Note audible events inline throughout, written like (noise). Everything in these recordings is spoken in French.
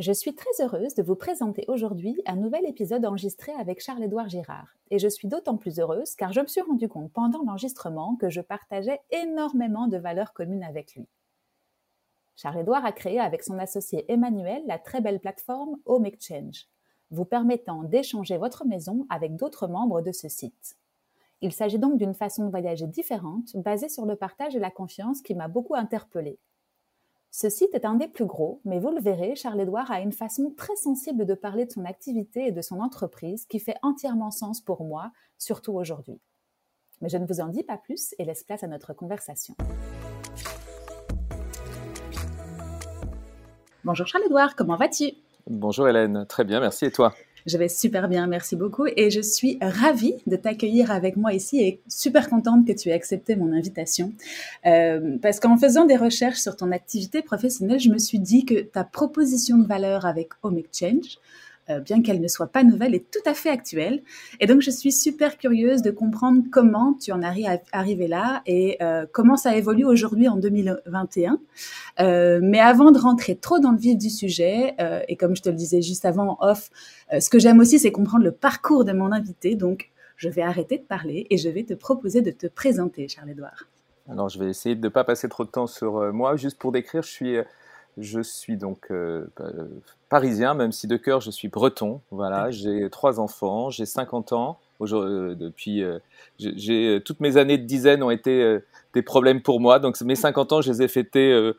Je suis très heureuse de vous présenter aujourd'hui un nouvel épisode enregistré avec Charles-Édouard Girard. Et je suis d'autant plus heureuse car je me suis rendu compte pendant l'enregistrement que je partageais énormément de valeurs communes avec lui. Charles-Édouard a créé avec son associé Emmanuel la très belle plateforme Home Exchange, vous permettant d'échanger votre maison avec d'autres membres de ce site. Il s'agit donc d'une façon de voyager différente, basée sur le partage et la confiance qui m'a beaucoup interpellée. Ce site est un des plus gros, mais vous le verrez, Charles-Édouard a une façon très sensible de parler de son activité et de son entreprise qui fait entièrement sens pour moi, surtout aujourd'hui. Mais je ne vous en dis pas plus et laisse place à notre conversation. Bonjour Charles-Édouard, comment vas-tu? Bonjour Hélène, très bien, merci et toi? Je vais super bien, merci beaucoup. Et je suis ravie de t'accueillir avec moi ici et super contente que tu aies accepté mon invitation. Euh, parce qu'en faisant des recherches sur ton activité professionnelle, je me suis dit que ta proposition de valeur avec Home Exchange, euh, bien qu'elle ne soit pas nouvelle, est tout à fait actuelle. Et donc, je suis super curieuse de comprendre comment tu en es arrivé là et euh, comment ça évolue aujourd'hui en 2021. Euh, mais avant de rentrer trop dans le vif du sujet, et comme je te le disais juste avant off, ce que j'aime aussi, c'est comprendre le parcours de mon invité. Donc, je vais arrêter de parler et je vais te proposer de te présenter, Charles-Édouard. Alors, je vais essayer de ne pas passer trop de temps sur moi. Juste pour décrire, je suis je suis donc euh, parisien, même si de cœur je suis breton. Voilà, j'ai trois enfants, j'ai 50 ans. Euh, depuis, euh, j'ai toutes mes années de dizaine ont été des problèmes pour moi. Donc mes 50 ans, je les ai fêtés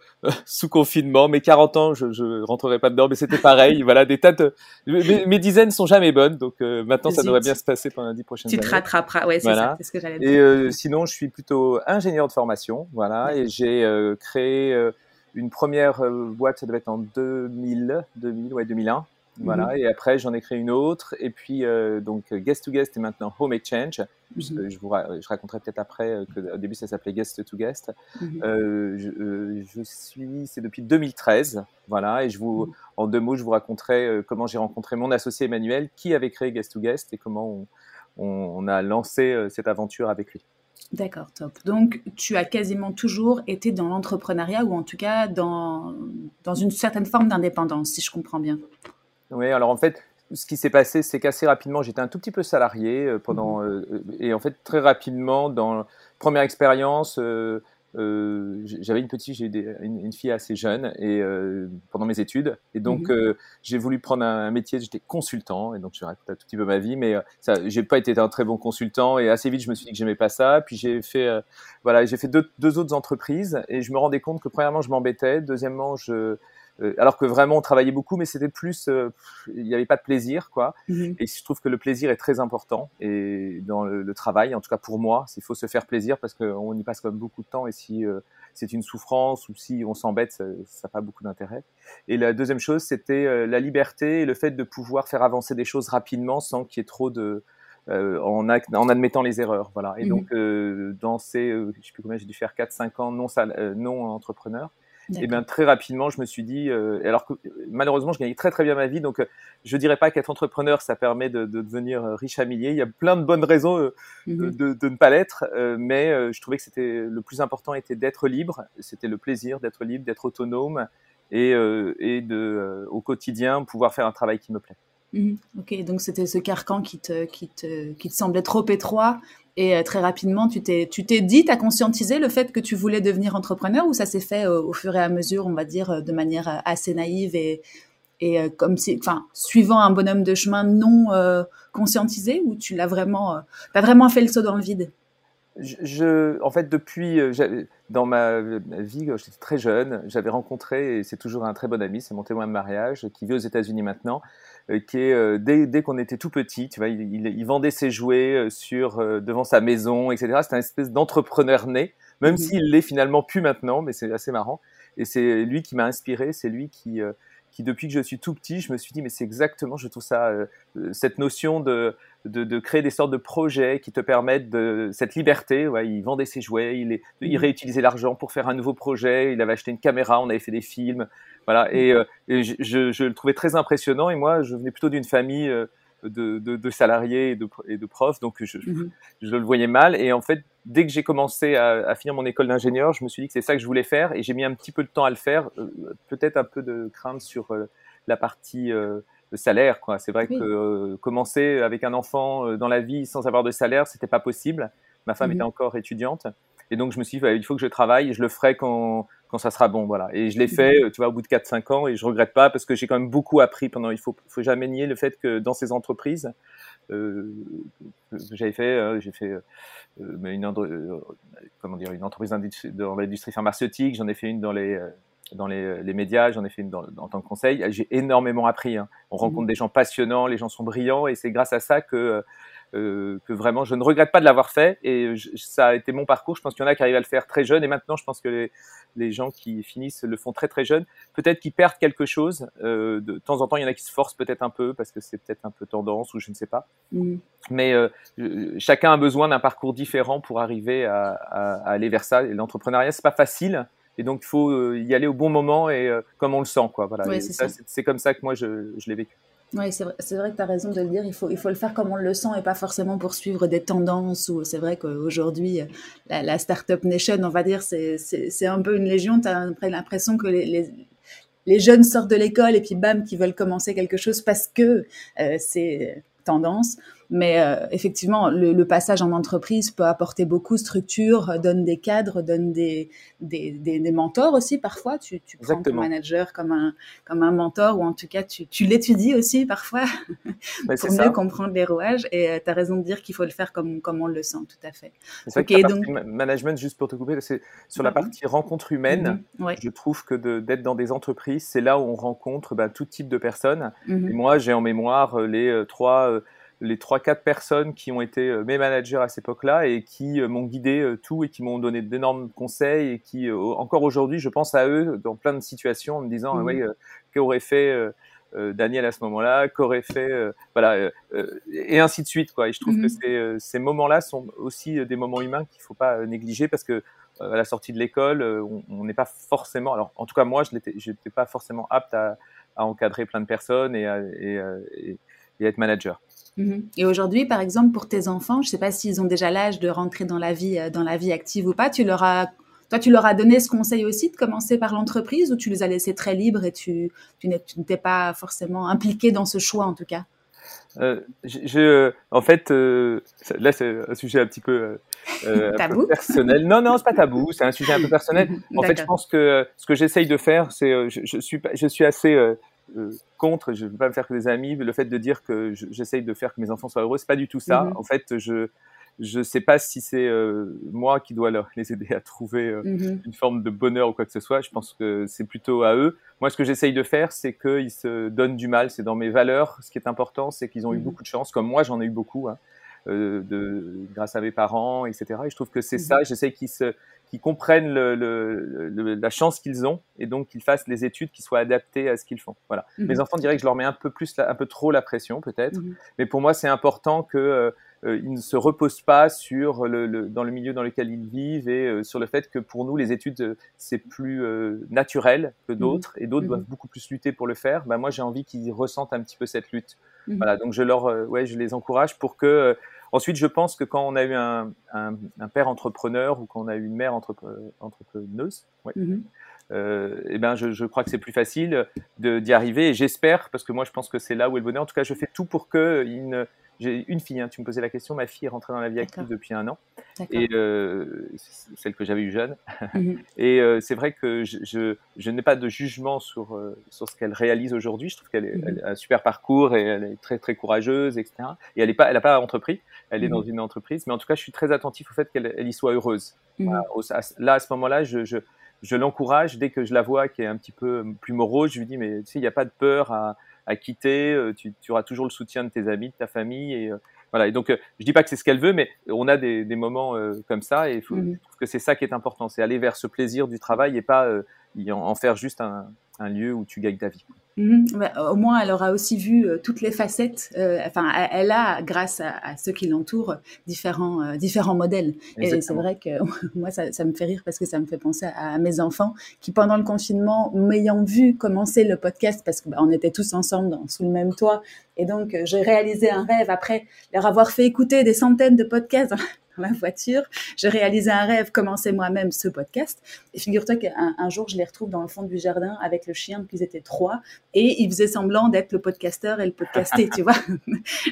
sous confinement. Mes 40 ans, je, je rentrerai pas dedans, mais c'était pareil. voilà, des tas de mes, mes, dizaines sont jamais bonnes. Donc maintenant, ça devrait bien se passer pendant les dix prochaines années. Tu te rattraperas. Ouais, c'est ça. C'est ce que j'allais dire. Et sinon, je suis plutôt ingénieur de formation. Voilà, et j'ai créé une première euh, boîte, ça devait être en 2000, 2000 ouais, 2001. Voilà, mhm. et après j'en ai créé une autre, et puis euh, donc Guest to Guest et maintenant Home Exchange. Mhm. je, vous je raconterai peut-être après euh, qu'au début ça s'appelait Guest to Guest. Mhm. je, je, suis, c'est depuis 2013, voilà, et je vous, en deux mots, je vous raconterai comment j'ai rencontré mon associé Emmanuel qui avait créé Guest to Guest et comment on, on a lancé cette aventure avec lui. D'accord, top. Donc, tu as quasiment toujours été dans l'entrepreneuriat ou en tout cas dans, dans une certaine forme d'indépendance, si je comprends bien. Oui, alors en fait, ce qui s'est passé, c'est qu'assez rapidement, j'étais un tout petit peu salarié euh, pendant. Mmh. Euh, et en fait, très rapidement, dans première expérience, euh, euh, j'avais une petite, j'ai une, une, fille assez jeune et euh, pendant mes études, et donc mhm. euh, j'ai voulu prendre un, métier. J'étais consultant, et donc je raconte un tout petit peu ma vie, mais ça, j'ai pas été un très bon consultant, et assez vite je me suis dit que j'aimais pas ça. Puis j'ai fait, voilà, j'ai fait deux, deux, autres entreprises, et je me rendais compte que premièrement je m'embêtais, deuxièmement je alors que vraiment on travaillait beaucoup, mais c'était plus, euh, il n'y avait pas de plaisir, quoi. Mhm. Et je trouve que le plaisir est très important et dans le, travail, en tout cas pour moi, il faut se faire plaisir parce qu'on y passe quand même beaucoup de temps et si euh, c'est une souffrance ou si on s'embête, ça n'a pas beaucoup d'intérêt. Et la deuxième chose, c'était la liberté et le fait de pouvoir faire avancer des choses rapidement sans qu'il y ait trop de en, en, admettant les erreurs, voilà. Et mhm. donc dans ces, je sais plus combien j'ai dû faire 4-5 ans non, non entrepreneur, et bien très rapidement, je me suis dit, euh, alors que malheureusement, je gagnais très très bien ma vie, donc euh, je dirais pas qu'être entrepreneur, ça permet de, de, devenir euh, riche à milliers. Il y a plein de bonnes raisons euh, mhm. de, de, ne pas l'être, mais je trouvais que c'était le plus important était d'être libre. C'était le plaisir d'être libre, d'être autonome et, et de au quotidien pouvoir faire un travail qui me plaît. Mhm. Ok, donc c'était ce carcan qui te, qui, te, qui te semblait trop étroit et euh, très rapidement, tu t'es, tu t'es dit, tu as conscientisé le fait que tu voulais devenir entrepreneur ou ça s'est fait euh, au fur et à mesure, on va dire, euh, de manière assez naïve et, et comme si, enfin, suivant un bonhomme de chemin non conscientisé ou tu l'as vraiment, pas vraiment fait le saut dans le vide? En fait, depuis, dans ma, vie, j'étais très jeune, j'avais rencontré, et c'est toujours un très bon ami, c'est mon témoin de mariage, qui vit aux États-Unis maintenant, euh, qui est euh, dès, dès qu'on était tout petit, tu vois, il, il, vendait ses jouets euh, sur devant sa maison, etc. C'était un espèce d'entrepreneur né, même s'il l'est finalement plus maintenant, mais c'est assez marrant. Et c'est lui qui m'a inspiré, c'est lui qui qui depuis que je suis tout petit, je me suis dit, mais c'est exactement, je trouve ça, euh, euh, cette notion de, de, créer des sortes de projets qui te permettent de cette liberté. Ouais, il vendait ses jouets, il, est, il réutilisait l'argent pour faire un nouveau projet, il avait acheté une caméra, on avait fait des films. Voilà, et, mmh. euh, je, je, le trouvais très impressionnant. Et moi, je venais plutôt d'une famille de, de, salariés et de, et de, profs, donc je, mmh je, le voyais mal. Et en fait, dès que j'ai commencé à, à, finir mon école d'ingénieur, je me suis dit que c'est ça que je voulais faire, et j'ai mis un petit peu de temps à le faire, euh, peut-être un peu de crainte sur euh, la partie euh, salaire. Quoi. C'est vrai que euh, commencer avec un enfant dans la vie sans avoir de salaire, c'était pas possible. Ma femme mmh était encore étudiante. Et donc, je me suis dit, bah, il faut que je travaille, je le ferai quand, quand ça sera bon, voilà. Et je l'ai fait, tu vois, au bout de 4-5 ans, et je regrette pas parce que j'ai quand même beaucoup appris pendant. Il faut, faut jamais nier le fait que dans ces entreprises, euh, j'avais fait, euh, j'ai fait euh, une, euh, comment dire, une entreprise dans l'industrie pharmaceutique, j'en ai fait une dans les dans les, les, médias, j'en ai fait une dans, en tant que conseil. J'ai énormément appris. Hein. On rencontre mmh. des gens passionnants, les gens sont brillants, et c'est grâce à ça que euh, que vraiment je ne regrette pas de l'avoir fait et ça a été mon parcours. Je pense qu'il y en a qui arrivent à le faire très jeune et maintenant je pense que les, les gens qui finissent le font très très jeune. Peut-être qu'ils perdent quelque chose. Euh, de temps en temps, il y en a qui se forcent peut-être un peu parce que c'est peut-être un peu tendance ou je ne sais pas. Mm. Mais euh, chacun a besoin d'un parcours différent pour arriver à, à, à aller vers ça. Et l'entrepreneuriat, c'est pas facile. Et donc, il faut euh, y aller au bon moment et euh, comme on le sent. Quoi. Voilà. c'est comme ça que moi, je, je l'ai vécu. Oui, c'est vrai, que tu as raison de le dire. Il faut, il faut le faire comme on le sent et pas forcément pour suivre des tendances. C'est vrai qu'aujourd'hui, la, la, Startup Nation, on va dire, c'est un peu une légion. Tu as l'impression que les, jeunes sortent de l'école et puis bam, qui veulent commencer quelque chose parce que euh, c'est tendance. Mais euh, effectivement, le, le, passage en entreprise peut apporter beaucoup de structure, donne des cadres, donne des, des, des, des mentors aussi parfois. Tu, tu prends ton manager comme un, comme un mentor ou en tout cas tu, tu l'étudies aussi parfois (laughs) pour mieux comprendre les rouages. Et euh, tu as raison de dire qu'il faut le faire comme, comme on le sent, tout à fait. C'est okay, donc... management, juste pour te couper, c'est sur la partie rencontre humaine, mm-hmm. je trouve que d'être dans des entreprises, c'est là où on rencontre ben, tout type de personnes. Mm-hmm. Et moi, j'ai en mémoire euh, les trois les trois quatre personnes qui ont été euh, mes managers à cette époque-là et qui euh, m'ont guidé euh, tout et qui m'ont donné d'énormes conseils et qui encore aujourd'hui je pense à eux dans plein de situations en me disant mmh. oui qu'aurait fait Daniel à ce moment-là, qu'aurait fait voilà et ainsi de suite quoi. Et je trouve que mmh. ces, ces moments-là sont aussi des moments humains qu'il faut pas négliger parce que à la sortie de l'école, on n'est pas forcément alors en tout cas moi je n'étais pas forcément apte à, à, encadrer plein de personnes et, à, et, et, et être manager. Mhm. Et aujourd'hui, par exemple, pour tes enfants, je ne sais pas s'ils ont déjà l'âge de rentrer dans la vie, euh, dans la vie active ou pas. Tu leur as, toi, tu leur as donné ce conseil aussi de commencer par l'entreprise ou tu les as laissés très libres et tu, tu n'étais pas forcément impliqué dans ce choix en tout cas? Euh, je, en fait, euh, là c'est un sujet un petit peu, euh, (laughs) tabou. personnel. Non, non, c'est pas tabou. C'est un sujet un peu personnel. (laughs) En fait, je pense que ce que j'essaye de faire, c'est, je, je, suis, je suis assez euh, contre, je ne veux pas me faire que des amis, le fait de dire que j'essaye de faire que mes enfants soient heureux, c'est pas du tout ça. Mm-hmm. En fait, je je sais pas si c'est euh, moi qui dois leur, (laughs) les aider à trouver euh, mm-hmm. une forme de bonheur ou quoi que ce soit. Je pense que c'est plutôt à eux. Moi, ce que j'essaye de faire, c'est qu'ils se donnent du mal. C'est dans mes valeurs. Ce qui est important, c'est qu'ils ont eu mm-hmm. beaucoup de chance, comme moi, j'en ai eu beaucoup. Hein, de, grâce à mes parents, etc. Et je trouve que c'est ça. J'essaye qu'ils se qui comprennent le, le, la chance qu'ils ont et donc qu'ils fassent les études qui soient adaptées à ce qu'ils font. Voilà. Mhm. Mes enfants diraient que je leur mets un peu plus, un peu trop la pression peut-être, mhm. mais pour moi c'est important que euh, euh, ils ne se reposent pas sur le, dans le milieu dans lequel ils vivent et euh, sur le fait que pour nous les études c'est plus naturel que mhm. d'autres et d'autres doivent beaucoup plus lutter pour le faire. Ben, moi j'ai envie qu'ils ressentent un petit peu cette lutte. Voilà, donc je leur, ouais, je les encourage pour que Ensuite, je pense que quand on a eu un, père entrepreneur ou quand on a eu une mère entrepreneuse, mhm. euh, eh ben je, crois que c'est plus facile d'y arriver et j'espère, parce que moi je pense que c'est là où est le bonheur. En tout cas, je fais tout pour que ne, j'ai une fille, hein, tu me posais la question. Ma fille est rentrée dans la vie active depuis un an, et euh, celle que j'avais eue jeune. Mhm. (laughs) et euh, c'est vrai que je, je, n'ai pas de jugement sur, euh, sur ce qu'elle réalise aujourd'hui. Je trouve qu'elle mhm. a un super parcours et elle est très très courageuse, etc. Et elle n'a pas, elle pas entrepris. Elle est mhm. dans une entreprise, mais en tout cas, je suis très attentif au fait qu'elle y soit heureuse. là, à ce moment-là, je, je, je l'encourage dès que je la vois qui est un petit peu plus morose. Je lui dis mais tu sais, il n'y a pas de peur à à quitter, euh, tu, tu, auras toujours le soutien de tes amis, de ta famille. Et, euh, voilà. Et donc, euh, je dis pas que c'est ce qu'elle veut, mais on a des, des moments comme ça. Et faut, mhm. je trouve que c'est ça qui est important, c'est aller vers ce plaisir du travail et pas en faire juste un, un lieu où tu gagnes ta vie. Mhm. Bah, au moins, elle aura aussi vu euh, toutes les facettes. Euh, enfin, elle a, grâce à, ceux qui l'entourent, différents, euh, différents modèles. Et c'est vrai que (laughs) moi, ça, ça, me fait rire parce que ça me fait penser à, mes enfants qui, pendant le confinement, m'ayant vu commencer le podcast, parce qu'on bah, était tous ensemble dans, sous le même toit, et donc j'ai réalisé un rêve après leur avoir fait écouter des centaines de podcasts (laughs) ma voiture. J'ai réalisé un rêve, commencer moi-même ce podcast. Et figure-toi qu'un un jour, je les retrouve dans le fond du jardin avec le chien, donc ils étaient trois, et ils faisaient semblant d'être le podcasteur et le podcasté, (laughs) tu vois.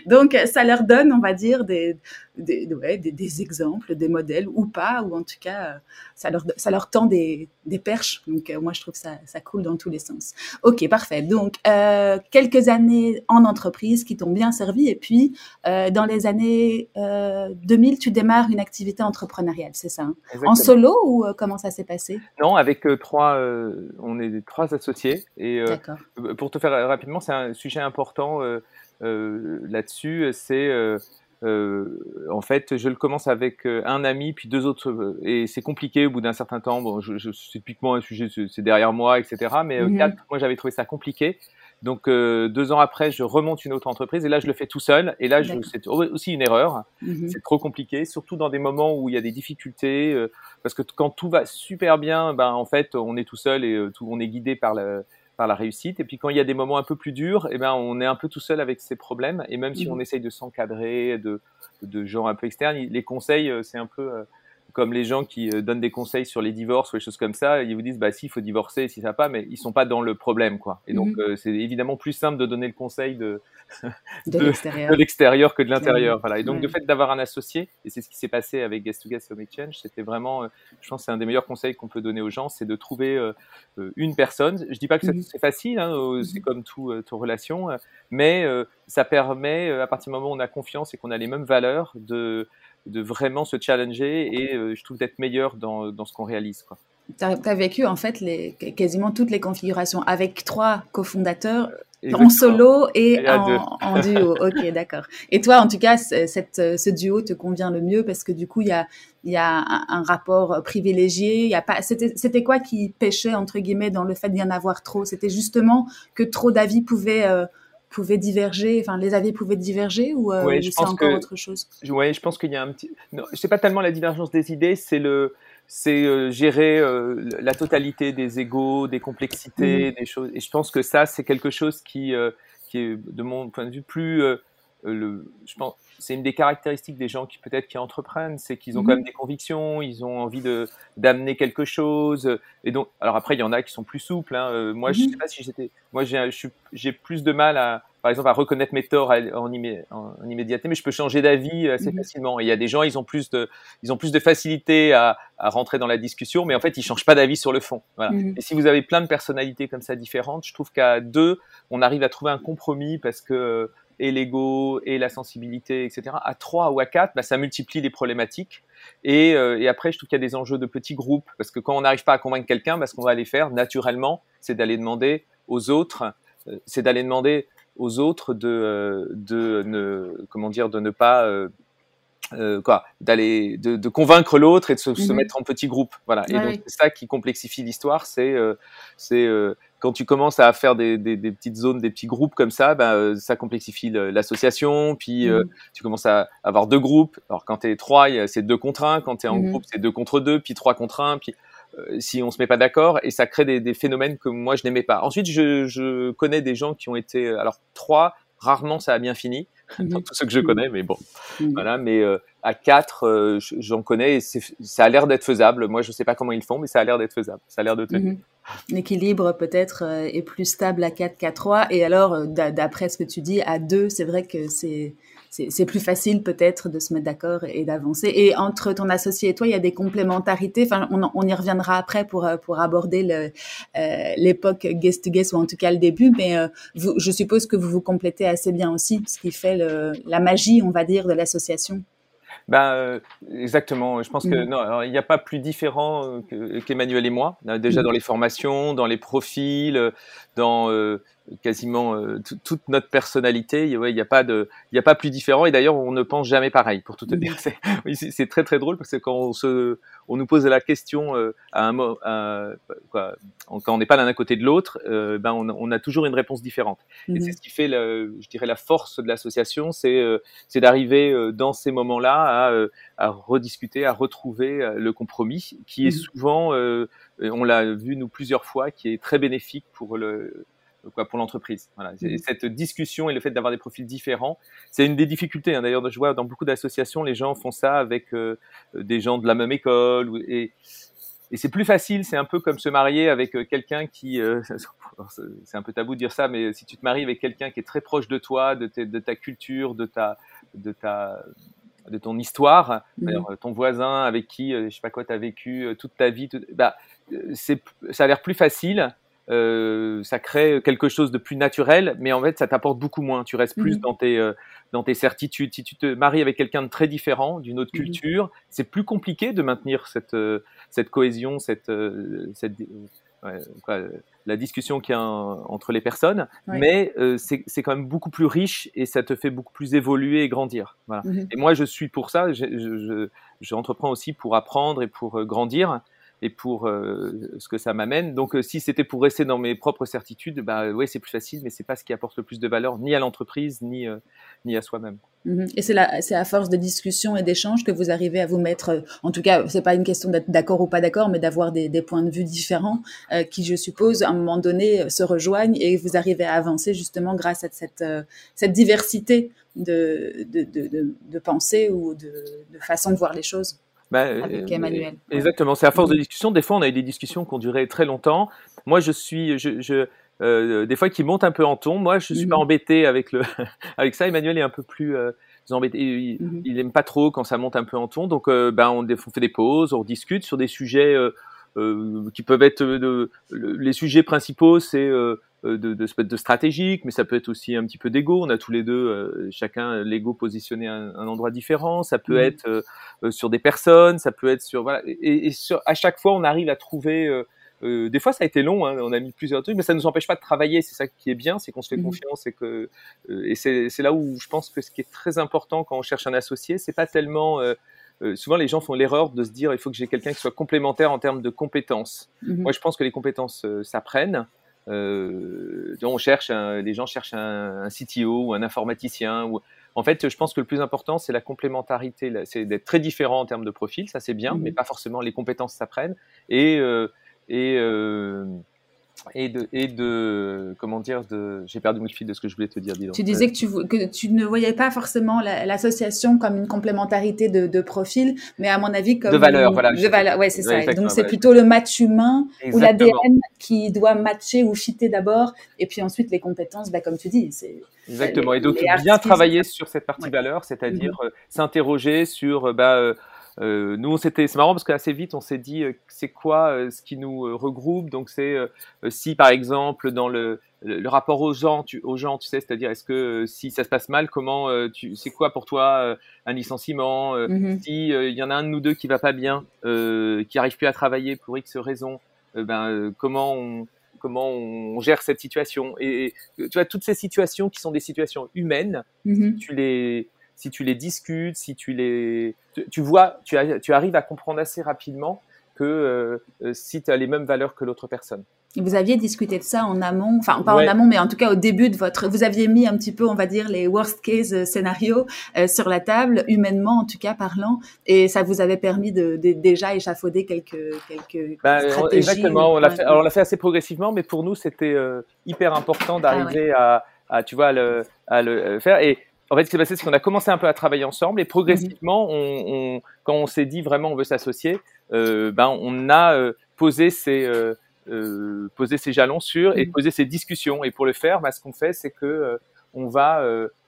Donc, ça leur donne, on va dire, des, des, ouais, des, des, exemples, des modèles ou pas, ou en tout cas, ça leur, ça leur tend des, des perches. Donc, euh, moi, je trouve que ça, ça coule dans tous les sens. Ok, parfait. Donc, euh, quelques années en entreprise qui t'ont bien servi, et puis, euh, dans les années 2000, tu démarres une activité entrepreneuriale, c'est ça hein? En solo ou comment ça s'est passé? Non, avec trois, on est trois associés. Et pour te faire rapidement, c'est un sujet important là-dessus. C'est euh, en fait, je le commence avec euh, un ami, puis deux autres, euh, et c'est compliqué au bout d'un certain temps. Bon, je, je c'est typiquement un sujet, c'est derrière moi, etc. Mais quatre, moi, j'avais trouvé ça compliqué. Donc deux ans après, je remonte une autre entreprise et là, je le fais tout seul. Et là, c'est aussi une erreur. Mhm. C'est trop compliqué, surtout dans des moments où il y a des difficultés, parce que quand tout va super bien, ben en fait, on est tout seul et tout, on est guidé par le par la réussite. Et puis quand il y a des moments un peu plus durs, eh ben, on est un peu tout seul avec ses problèmes. Et même si on mhm. essaye de s'encadrer de, de gens un peu externes, les conseils, euh, c'est un peu euh, comme les gens qui euh, donnent des conseils sur les divorces ou les choses comme ça, ils vous disent bah si il faut divorcer, si ça va pas, mais ils sont pas dans le problème quoi. Et donc mhm. c'est évidemment plus simple de donner le conseil de de, l'extérieur que de l'intérieur. Voilà. Et donc le fait d'avoir un associé, et c'est ce qui s'est passé avec Guest to Guest Home Exchange, c'était vraiment, je pense, c'est un des meilleurs conseils qu'on peut donner aux gens, c'est de trouver une personne. Je dis pas que mhm. c'est facile, hein, c'est mhm. comme tout, toute relation, mais ça permet à partir du moment où on a confiance et qu'on a les mêmes valeurs de de vraiment se challenger et euh, je trouve d'être meilleur dans, dans ce qu'on réalise. Tu as, vécu en fait les, quasiment toutes les configurations avec trois cofondateurs en solo et, en, duo. (laughs) ok, d'accord. Et toi, en tout cas, cette, ce duo te convient le mieux parce que du coup, il y a, y a un, rapport privilégié. Il a pas. C'était quoi qui pêchait entre guillemets dans le fait d'y en avoir trop? C'était justement que trop d'avis pouvaient euh, pouvaient diverger, enfin les avis pouvaient diverger ou euh, c'est encore autre chose? Oui, je pense qu'il y a un petit. Non, sais pas tellement la divergence des idées, c'est le, c'est euh, gérer euh, la totalité des égaux, des complexités, mmh. des choses. Et je pense que ça, c'est quelque chose qui, qui est de mon point de vue plus le, je pense, c'est une des caractéristiques des gens qui peut-être qui entreprennent, c'est qu'ils ont mmh quand même des convictions, ils ont envie de d'amener quelque chose. Et donc, alors après, il y en a qui sont plus souples. Hein. Moi, je mmh sais pas si j'étais, moi, j'ai plus de mal à, par exemple, à reconnaître mes torts en, immédiateté, mais je peux changer d'avis assez mmh facilement. Et il y a des gens, ils ont plus de, ils ont plus de facilité à, à rentrer dans la discussion, mais en fait, ils changent pas d'avis sur le fond. Voilà. Et si vous avez plein de personnalités comme ça différentes, je trouve qu'à deux, on arrive à trouver un compromis parce que et l'ego et la sensibilité, etc. À trois ou à quatre, bah, ça multiplie les problématiques. Et, euh, et après, je trouve qu'il y a des enjeux de petits groupes, parce que quand on n'arrive pas à convaincre quelqu'un, bah, ce qu'on va aller faire naturellement, c'est d'aller demander aux autres, euh, c'est d'aller demander aux autres de, euh, de ne, comment dire, de ne pas euh, quoi, d'aller, de, de, convaincre l'autre et de se, se, mhm. mettre en petits groupes. Voilà. Et donc c'est ça qui complexifie l'histoire, c'est, euh, c'est euh, quand tu commences à faire des, des, des, petites zones, des petits groupes comme ça, ben, ça complexifie l'association. Puis mhm. tu commences à avoir deux groupes. Alors quand t'es trois, c'est deux contre un. Quand t'es en mhm. groupe, c'est deux contre deux, puis trois contre un. Puis si on se met pas d'accord et ça crée des, des phénomènes que moi je n'aimais pas. Ensuite, je, je connais des gens qui ont été alors trois Rarement ça a bien fini (laughs) dans mhm. tous ceux que je connais, mais bon, mhm. voilà. Mais euh, à 4, euh, j'en connais et ça a l'air d'être faisable. Moi, je sais pas comment ils font, mais ça a l'air d'être faisable. Ça a l'air de tenir. Mhm. L'équilibre peut-être euh, est plus stable à 4 qu'à 3. Et alors, d'après ce que tu dis, à 2, c'est vrai que c'est c'est plus facile peut-être de se mettre d'accord et d'avancer. Et entre ton associé et toi, il y a des complémentarités. Enfin, on, on y reviendra après pour euh, pour aborder euh, l'époque guest to guest ou en tout cas le début. Mais euh, vous, je suppose que vous vous complétez assez bien aussi, ce qui fait le, la magie, on va dire, de l'association. Ben, exactement. Je pense que mm. non, il n'y a pas plus différent qu'Emmanuel et moi. Déjà mm. dans les formations, dans les profils, dans quasiment euh, toute notre personnalité. Il n'y a pas de, il a pas plus différent. Et d'ailleurs, on ne pense jamais pareil. Pour tout te dire, (laughs) c'est, c'est très très drôle parce que quand on se, on nous pose la question euh, à un quoi, quand on n'est pas l'un à côté de l'autre, euh, ben on, on, a toujours une réponse différente. Et c'est mhm. ce qui fait, le, je dirais, la force de l'association, c'est, c'est d'arriver dans ces moments-là à, à rediscuter, à retrouver le compromis, qui est mhm. souvent, on l'a vu nous plusieurs fois, qui est très bénéfique pour le quoi, pour l'entreprise. Voilà. Mmh. Cette discussion et le fait d'avoir des profils différents, c'est une des difficultés. Hein. D'ailleurs, je vois dans beaucoup d'associations, les gens font ça avec euh, des gens de la même école. Et, et c'est plus facile, c'est un peu comme se marier avec euh, quelqu'un qui, euh, (laughs) c'est un peu tabou de dire ça, mais si tu te maries avec quelqu'un qui est très proche de toi, de, de ta culture, de ta, de ta, de ton histoire, mmh. ton voisin avec qui, je sais pas quoi, tu as vécu toute ta vie, bah, c'est, ça a l'air plus facile euh, ça crée quelque chose de plus naturel, mais en fait, ça t'apporte beaucoup moins. Tu restes plus mmh. dans, tes, euh, dans tes certitudes. Si tu te maries avec quelqu'un de très différent, d'une autre mmh. culture, c'est plus compliqué de maintenir cette, euh, cette cohésion, cette, cette la discussion qu'il y a entre les personnes, mais c'est quand même beaucoup plus riche et ça te fait beaucoup plus évoluer et grandir. Voilà. Mmh. Et moi, je suis pour ça. Je, je, je, entreprends aussi pour apprendre et pour grandir et pour euh, ce que ça m'amène. Donc, euh, si c'était pour rester dans mes propres certitudes, bah ouais, c'est plus facile, mais c'est pas ce qui apporte le plus de valeur ni à l'entreprise ni euh, ni à soi-même. Mhm. Et c'est à force de discussion et d'échanges que vous arrivez à vous mettre. En tout cas, c'est pas une question d'être d'accord ou pas d'accord, mais d'avoir des, points de vue différents qui, je suppose, à un moment donné, se rejoignent et vous arrivez à avancer justement grâce à cette cette diversité de de, de, de ou de, de façon de voir les choses. Bah, avec euh, Emmanuel. Exactement, c'est à force de discussion. Des fois, on a eu des discussions qui ont duré très longtemps. Moi, je suis, je, je euh, des fois, qui montent un peu en ton. Moi, je suis pas mhm. embêté avec le, (laughs) avec ça. Emmanuel est un peu plus euh, embêté. Il, il, aime pas trop quand ça monte un peu en ton. Donc, euh, ben, on, on, fait des pauses, on discute sur des sujets qui peuvent être de, les sujets principaux, c'est euh, de, de, de, stratégique, mais ça peut être aussi un petit peu d'ego. On a tous les deux, euh, chacun l'ego positionné à un, endroit différent. Ça peut mmh. être euh, sur des personnes, ça peut être sur voilà. Et, et sur, à chaque fois, on arrive à trouver. des fois, ça a été long. Hein, on a mis plusieurs trucs, mais ça ne nous empêche pas de travailler. C'est ça qui est bien, c'est qu'on se fait mmh. confiance et que et c'est là où je pense que ce qui est très important quand on cherche un associé, c'est pas tellement souvent les gens font l'erreur de se dire il faut que j'ai quelqu'un qui soit complémentaire en termes de compétences. Mmh. Moi, je pense que les compétences s'apprennent. Euh, on cherche, les gens cherchent un, un, CTO ou un informaticien. Ou... En fait, je pense que le plus important, c'est la complémentarité. C'est d'être très différent en termes de profil, ça c'est bien, mmh mais pas forcément les compétences s'apprennent. Et, euh, et euh, et de, et de comment dire de j'ai perdu mon fil de ce que je voulais te dire dis tu disais que tu que tu ne voyais pas forcément l'association comme une complémentarité de, de, profil mais à mon avis comme de valeur voilà de valeur ouais c'est ça. Donc c'est plutôt le match humain ou l'ADN qui doit matcher ou fitter d'abord et puis ensuite les compétences bah, comme tu dis c'est exactement. et donc bien travailler sur cette partie valeur c'est-à-dire mm-hmm. euh, s'interroger sur euh, bah, euh, euh, nous, c'était, c'est marrant parce qu'assez vite, on s'est dit, euh, c'est quoi euh, ce qui nous regroupe? Donc, c'est si, par exemple, dans le, le, rapport aux gens, tu, aux gens, tu sais, c'est-à-dire, est-ce que si ça se passe mal, comment, tu, c'est quoi pour toi un licenciement mm-hmm. Si il y en a un de nous deux qui va pas bien, qui arrive plus à travailler pour X raisons, ben, comment on comment on gère cette situation? Et, tu vois toutes ces situations qui sont des situations humaines, mm-hmm. tu les si tu les discutes, si tu les, tu, vois, tu, tu, arrives à comprendre assez rapidement que euh, euh, si tu as les mêmes valeurs que l'autre personne. vous aviez discuté de ça en amont, enfin pas en amont, mais en tout cas au début de votre, vous aviez mis un petit peu, on va dire, les worst case euh, scénarios sur la table, humainement en tout cas parlant, et ça vous avait permis de, déjà échafauder quelques quelques ben, stratégies. Exactement, on l'a fait, on l'a fait assez progressivement, mais pour nous c'était hyper important d'arriver ah à, à, tu vois, le, à le faire et en fait, ce qui s'est passé, c'est qu'on a commencé un peu à travailler ensemble et progressivement, on, quand on s'est dit vraiment on veut s'associer, euh, ben on a euh, posé ces euh, euh, posé jalons sur et mhm. posé ces discussions. Et pour le faire, ben, ce qu'on fait, c'est que on va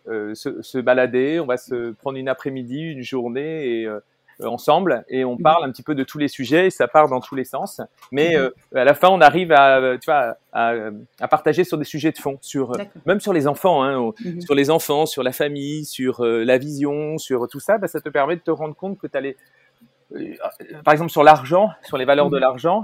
se, se, balader, on va se prendre une après-midi, une journée et euh, ensemble et on mhm. parle un petit peu de tous les sujets et ça part dans tous les sens. Mais mhm. euh, à la fin, on arrive à, euh, tu vois, à, à, partager sur des sujets de fond, sur même sur les enfants, hein, mhm. sur les enfants, sur la famille, sur la vision, sur tout ça. Bah, ça te permet de te rendre compte que tu as les, par exemple, sur l'argent, sur les valeurs de l'argent.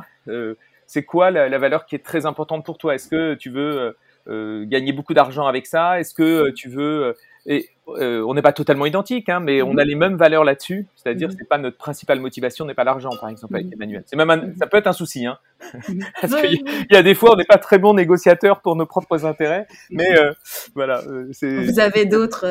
c'est quoi la, la, valeur qui est très importante pour toi? Est-ce que tu veux gagner beaucoup d'argent avec ça? Est-ce que tu veux et euh, on n'est pas totalement identiques, hein, mais on a mhm. les mêmes valeurs là-dessus. C'est-à-dire, que mhm. c'est pas notre principale motivation, n'est pas l'argent, par exemple, avec mhm. Emmanuel. C'est même ça peut être un souci, hein, (laughs) parce qu'il y, a des fois, on n'est pas très bon négociateur pour nos propres intérêts, mais euh, voilà. Euh, Vous avez (laughs) d'autres,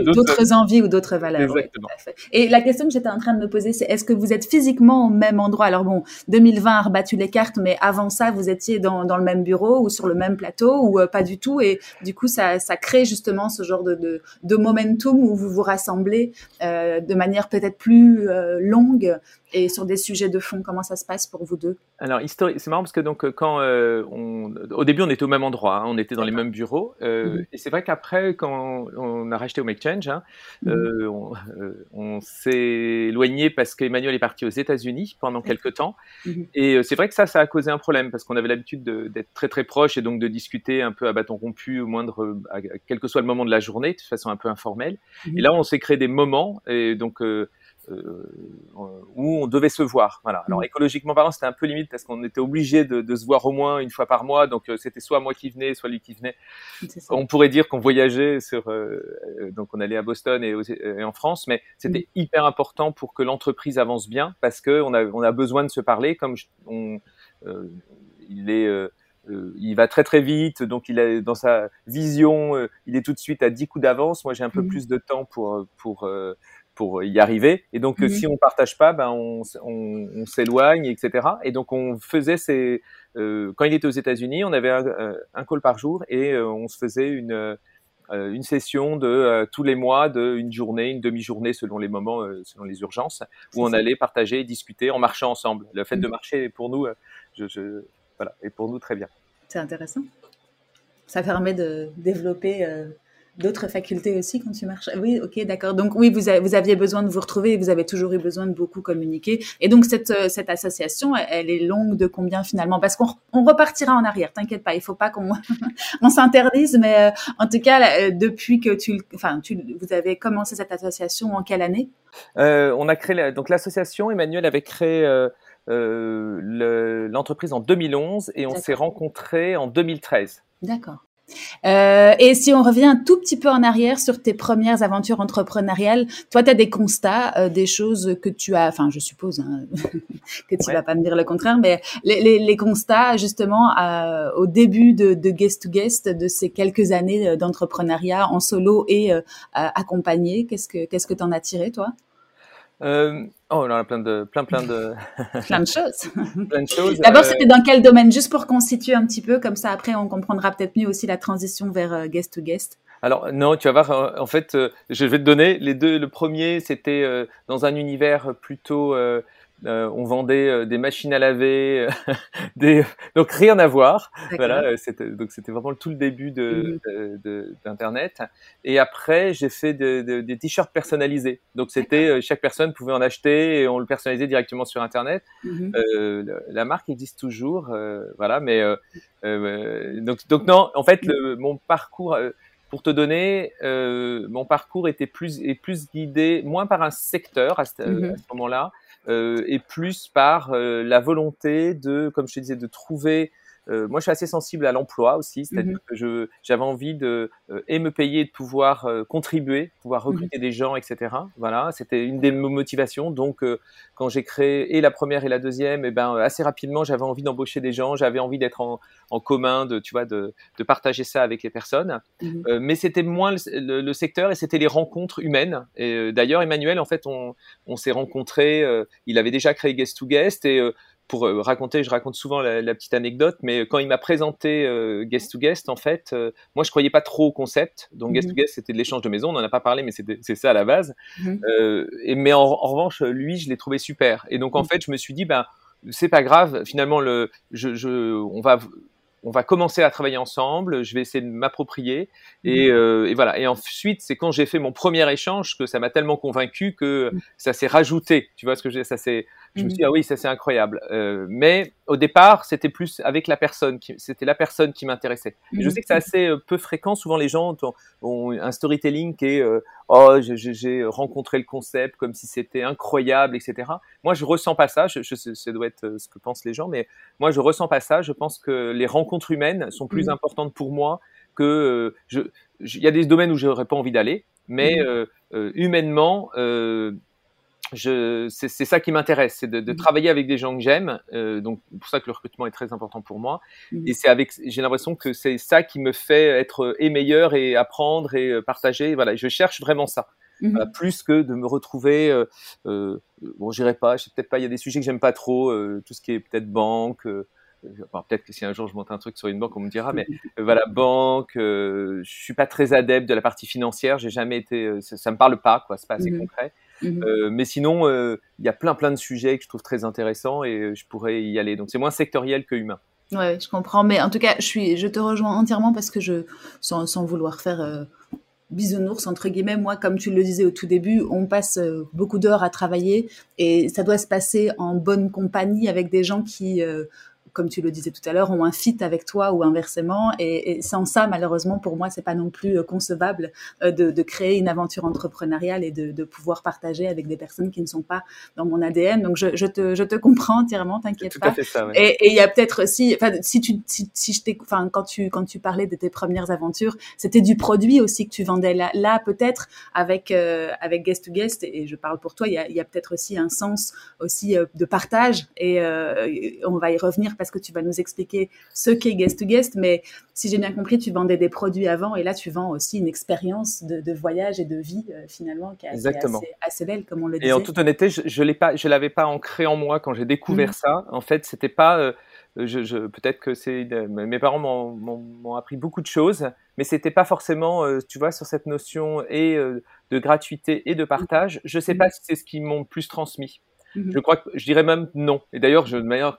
d'autres envies ou d'autres valeurs. Exactement. Et la question que j'étais en train de me poser, c'est est-ce que vous êtes physiquement au même endroit? Alors bon, 2020 a rebattu les cartes, mais avant ça, vous étiez dans, dans le même bureau ou sur le même plateau ou pas du tout, et du coup, ça, ça crée justement ce genre de, de, de momentum où vous vous rassemblez euh, de manière peut-être plus euh, longue et sur des sujets de fond. Comment ça se passe pour vous deux? Alors, c'est marrant parce que donc quand euh, on, au début on était au même endroit, hein, on était dans les mêmes bureaux, et c'est vrai qu'après quand on a racheté Exchange, hein, mhm. on, on s'est éloigné parce qu'Emmanuel est parti aux États-Unis pendant quelques temps, mhm. et c'est vrai que ça, ça a causé un problème parce qu'on avait l'habitude d'être très très proches et donc de discuter un peu à bâton rompu au moindre, quel que soit le moment de la journée, de façon un peu informelle. Et là, on s'est créé des moments et donc euh, où on devait se voir. Voilà. Alors mm. écologiquement parlant, c'était un peu limite parce qu'on était obligé de, de, se voir au moins une fois par mois. Donc euh, c'était soit moi qui venais, soit lui qui venait. On pourrait dire qu'on voyageait sur. Euh, donc on allait à Boston et, et en France, mais c'était mm. hyper important pour que l'entreprise avance bien parce que on a, on a besoin de se parler. Comme on, il est il va très très vite, donc il a dans sa vision, il est tout de suite à 10 coups d'avance. Moi, j'ai un peu mm. plus de temps pour pour pour y arriver. Et donc, mhm. si on partage pas, ben on, on, on s'éloigne, etc. Et donc, on faisait ces euh, quand il était aux États-Unis, on avait un, euh, un, call par jour et euh, on se faisait une euh, une session de tous les mois, de une journée, une demi-journée selon les moments, selon les urgences, où on allait partager et discuter en marchant ensemble. Le fait de mhm. marcher, pour nous, je, je, voilà, est pour nous très bien. C'est intéressant. Ça permet de développer d'autres facultés aussi quand tu marches. Oui, ok, d'accord. Donc oui, vous, vous aviez besoin de vous retrouver, vous avez toujours eu besoin de beaucoup communiquer. Et donc cette, euh, cette association, elle, est longue de combien finalement? Parce qu'on on repartira en arrière, t'inquiète pas, il faut pas qu'on (laughs) on s'interdise, mais euh, en tout cas, euh, depuis que tu, enfin, tu, vous avez commencé cette association en quelle année? On a créé, donc l'association, Emmanuel avait créé l'entreprise en 2011 et on s'est rencontrés en 2013. D'accord. Euh, et si on revient un tout petit peu en arrière sur tes premières aventures entrepreneuriales, toi, tu as des constats, euh, des choses que tu as, enfin, je suppose hein, (laughs) que tu vas pas me dire le contraire, mais les, les, les constats justement euh, au début de, de, Guest to Guest de ces quelques années d'entrepreneuriat en solo et accompagné, qu'est-ce que qu'est-ce que t'en as tiré, toi? Euh, oh, on a plein de, plein, plein de, (laughs) plein de choses. (laughs) plein de choses. D'abord, euh, c'était dans quel domaine, juste pour qu'on situe un petit peu, comme ça après on comprendra peut-être mieux aussi la transition vers euh, guest to guest. Alors non, tu vas voir. En fait, je vais te donner les deux. Le premier, c'était dans un univers plutôt euh, on vendait euh, des machines à laver, euh, (laughs) des... donc rien à voir. Voilà, c'était donc c'était vraiment tout le début de, mhm. d'internet. Et après, j'ai fait des t-shirts personnalisés. Donc c'était chaque personne pouvait en acheter et on le personnalisait directement sur internet. Mhm. la marque existe toujours, voilà. Mais donc donc non, en fait, le, mon parcours pour te donner, mon parcours était plus est plus guidé moins par un secteur à ce, mhm. ce moment-là, euh, et plus par euh, la volonté de, comme je te disais, de trouver euh, moi, je suis assez sensible à l'emploi aussi, c'est-à-dire mmh que j'avais envie de euh, et me payer, de pouvoir euh, contribuer, pouvoir mmh recruter des gens, etc. Voilà, c'était une des motivations. Donc, quand j'ai créé et la première et la deuxième, et eh ben assez rapidement, j'avais envie d'embaucher des gens, j'avais envie d'être en, en, commun, de tu vois, de, de partager ça avec les personnes. Mmh mais c'était moins le, le, secteur et c'était les rencontres humaines. Et d'ailleurs, Emmanuel, en fait, on, on s'est rencontrés. il avait déjà créé Guest to Guest et pour euh, raconter, je raconte souvent la, petite anecdote, mais quand il m'a présenté euh, Guest to Guest, en fait, euh, moi je croyais pas trop au concept. Donc Guest to mhm. Guest, c'était de l'échange de maison, on n'en a pas parlé, mais c'est ça à la base. Mhm. et, mais en, revanche, lui, je l'ai trouvé super. Et donc en mhm. fait, je me suis dit, ben c'est pas grave. Finalement, le, je, je, on va on va commencer à travailler ensemble, je vais essayer de m'approprier et, euh, et, voilà. Et ensuite, c'est quand j'ai fait mon premier échange que ça m'a tellement convaincu que ça s'est rajouté. Tu vois ce que je Ça c'est, je me suis dit ah oui, ça c'est incroyable. Euh, mais au départ, c'était plus avec la personne, c'était la personne qui m'intéressait. Je sais que c'est assez peu fréquent. Souvent, les gens ont, un storytelling qui est oh, j'ai rencontré le concept comme si c'était incroyable, etc. Moi, je ressens pas ça. Je, je, ça doit être ce que pensent les gens, mais moi, je ressens pas ça. Je pense que les rencontres humaines sont plus importantes pour moi que je. Il y a des domaines où j'aurais pas envie d'aller, mais humainement c'est ça qui m'intéresse, c'est de, de, mmh. travailler avec des gens que j'aime. Euh, donc, pour ça que le recrutement est très important pour moi. Mmh. Et c'est avec, j'ai l'impression que c'est ça qui me fait être et meilleur et apprendre et euh, partager. Voilà, je cherche vraiment ça. Mmh. Euh, plus que de me retrouver, euh, euh bon, j'irai pas, je sais peut-être pas, il y a des sujets que j'aime pas trop, tout ce qui est peut-être banque, peut-être que si un jour je monte un truc sur une banque, on me dira, mais (laughs) voilà, banque, je suis pas très adepte de la partie financière, j'ai jamais été, ça, ça, me parle pas, quoi, c'est pas assez concret. Mmh euh, mais sinon, euh, il y a plein plein de sujets que je trouve très intéressants et euh, je pourrais y aller. Donc c'est moins sectoriel que humain. Ouais, je comprends. Mais en tout cas, je, suis, je te rejoins entièrement parce que je, sans, sans vouloir faire bisounours, entre guillemets, moi, comme tu le disais au tout début, on passe beaucoup d'heures à travailler et ça doit se passer en bonne compagnie avec des gens qui comme tu le disais tout à l'heure, ont un fit avec toi ou inversement. Et, sans ça, malheureusement, pour moi, c'est pas non plus euh, concevable euh, de, de, créer une aventure entrepreneuriale et de, de, pouvoir partager avec des personnes qui ne sont pas dans mon ADN. Donc, je, je, te, je te comprends entièrement, t'inquiète pas. Ça, Et il y a peut-être aussi, enfin, si tu, si, si je enfin, quand tu, quand tu parlais de tes premières aventures, c'était du produit aussi que tu vendais. Là, là peut-être avec, euh, avec guest to guest, et je parle pour toi, il y a, il y a peut-être aussi un sens aussi de partage. Et on va y revenir parce que tu vas nous expliquer ce qu'est Guest to Guest, mais si j'ai bien compris, tu vendais des produits avant et là, tu vends aussi une expérience de, voyage et de vie euh, finalement qui est, assez, belle, comme on le disait. Et en toute honnêteté, je ne l'avais pas ancré en moi quand j'ai découvert mmh. ça. En fait, c'était pas. Euh, je, peut-être que c'est mes parents m'ont appris beaucoup de choses, mais c'était pas forcément, euh, tu vois, sur cette notion et de gratuité et de partage. Je sais mmh. pas si c'est ce qu'ils m'ont plus transmis. Je crois que je dirais même non. Et d'ailleurs,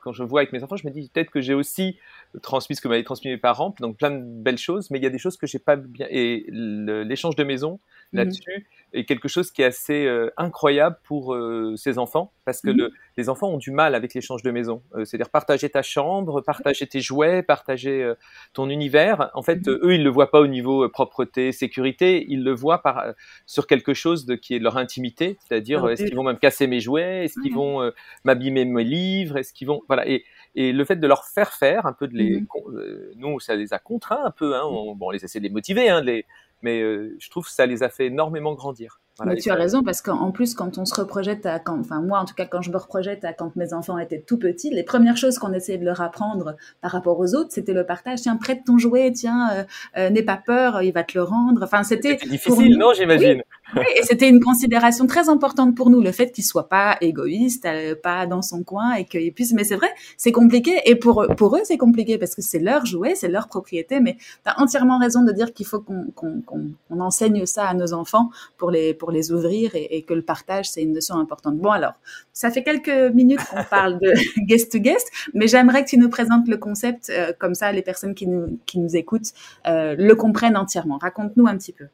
quand je vois avec mes enfants, je me dis peut-être que j'ai aussi transmis ce que m'avaient transmis mes parents, donc plein de belles choses, mais il y a des choses que j'ai pas bien. Et l'échange de maison là-dessus. Est quelque chose qui est assez euh, incroyable pour euh, ces enfants, parce que le, les enfants ont du mal avec l'échange de maison. Euh, c'est-à-dire partager ta chambre, partager tes jouets, partager ton univers. En fait, eux, ils le voient pas au niveau propreté, sécurité, ils le voient par sur quelque chose de qui est leur intimité, c'est-à-dire est-ce qu'ils vont même casser mes jouets, est-ce qu'ils vont m'abîmer mes livres, est-ce qu'ils vont voilà. Et et le fait de leur faire faire un peu de les, mmh. euh, nous ça les a contraints un peu, hein, on, bon, on les essaie de les motiver, hein, les, mais euh, je trouve que ça les a fait énormément grandir. Mais tu as raison parce qu'en plus quand on se reprojette à quand, enfin moi en tout cas quand je me reprojette à quand mes enfants étaient tout petits, les premières choses qu'on essayait de leur apprendre par rapport aux autres, c'était le partage. Tiens, prête ton jouet, tiens, euh, n'aie pas peur, il va te le rendre. Enfin, c'était difficile, non J'imagine. Oui, et c'était une considération très importante pour nous, le fait qu'il soit pas égoïste, euh, pas dans son coin et qu'il puisse. Mais c'est vrai, c'est compliqué. Et pour pour eux, c'est compliqué parce que c'est leur jouet, c'est leur propriété. Mais tu as entièrement raison de dire qu'il faut qu'on qu'on qu'on enseigne ça à nos enfants pour les pour les ouvrir et, et que le partage c'est une notion importante. Bon alors, ça fait quelques minutes qu'on parle de (laughs) guest to guest, mais j'aimerais que tu nous présentes le concept euh, comme ça, les personnes qui nous qui nous écoutent euh, le comprennent entièrement. Raconte-nous un petit peu.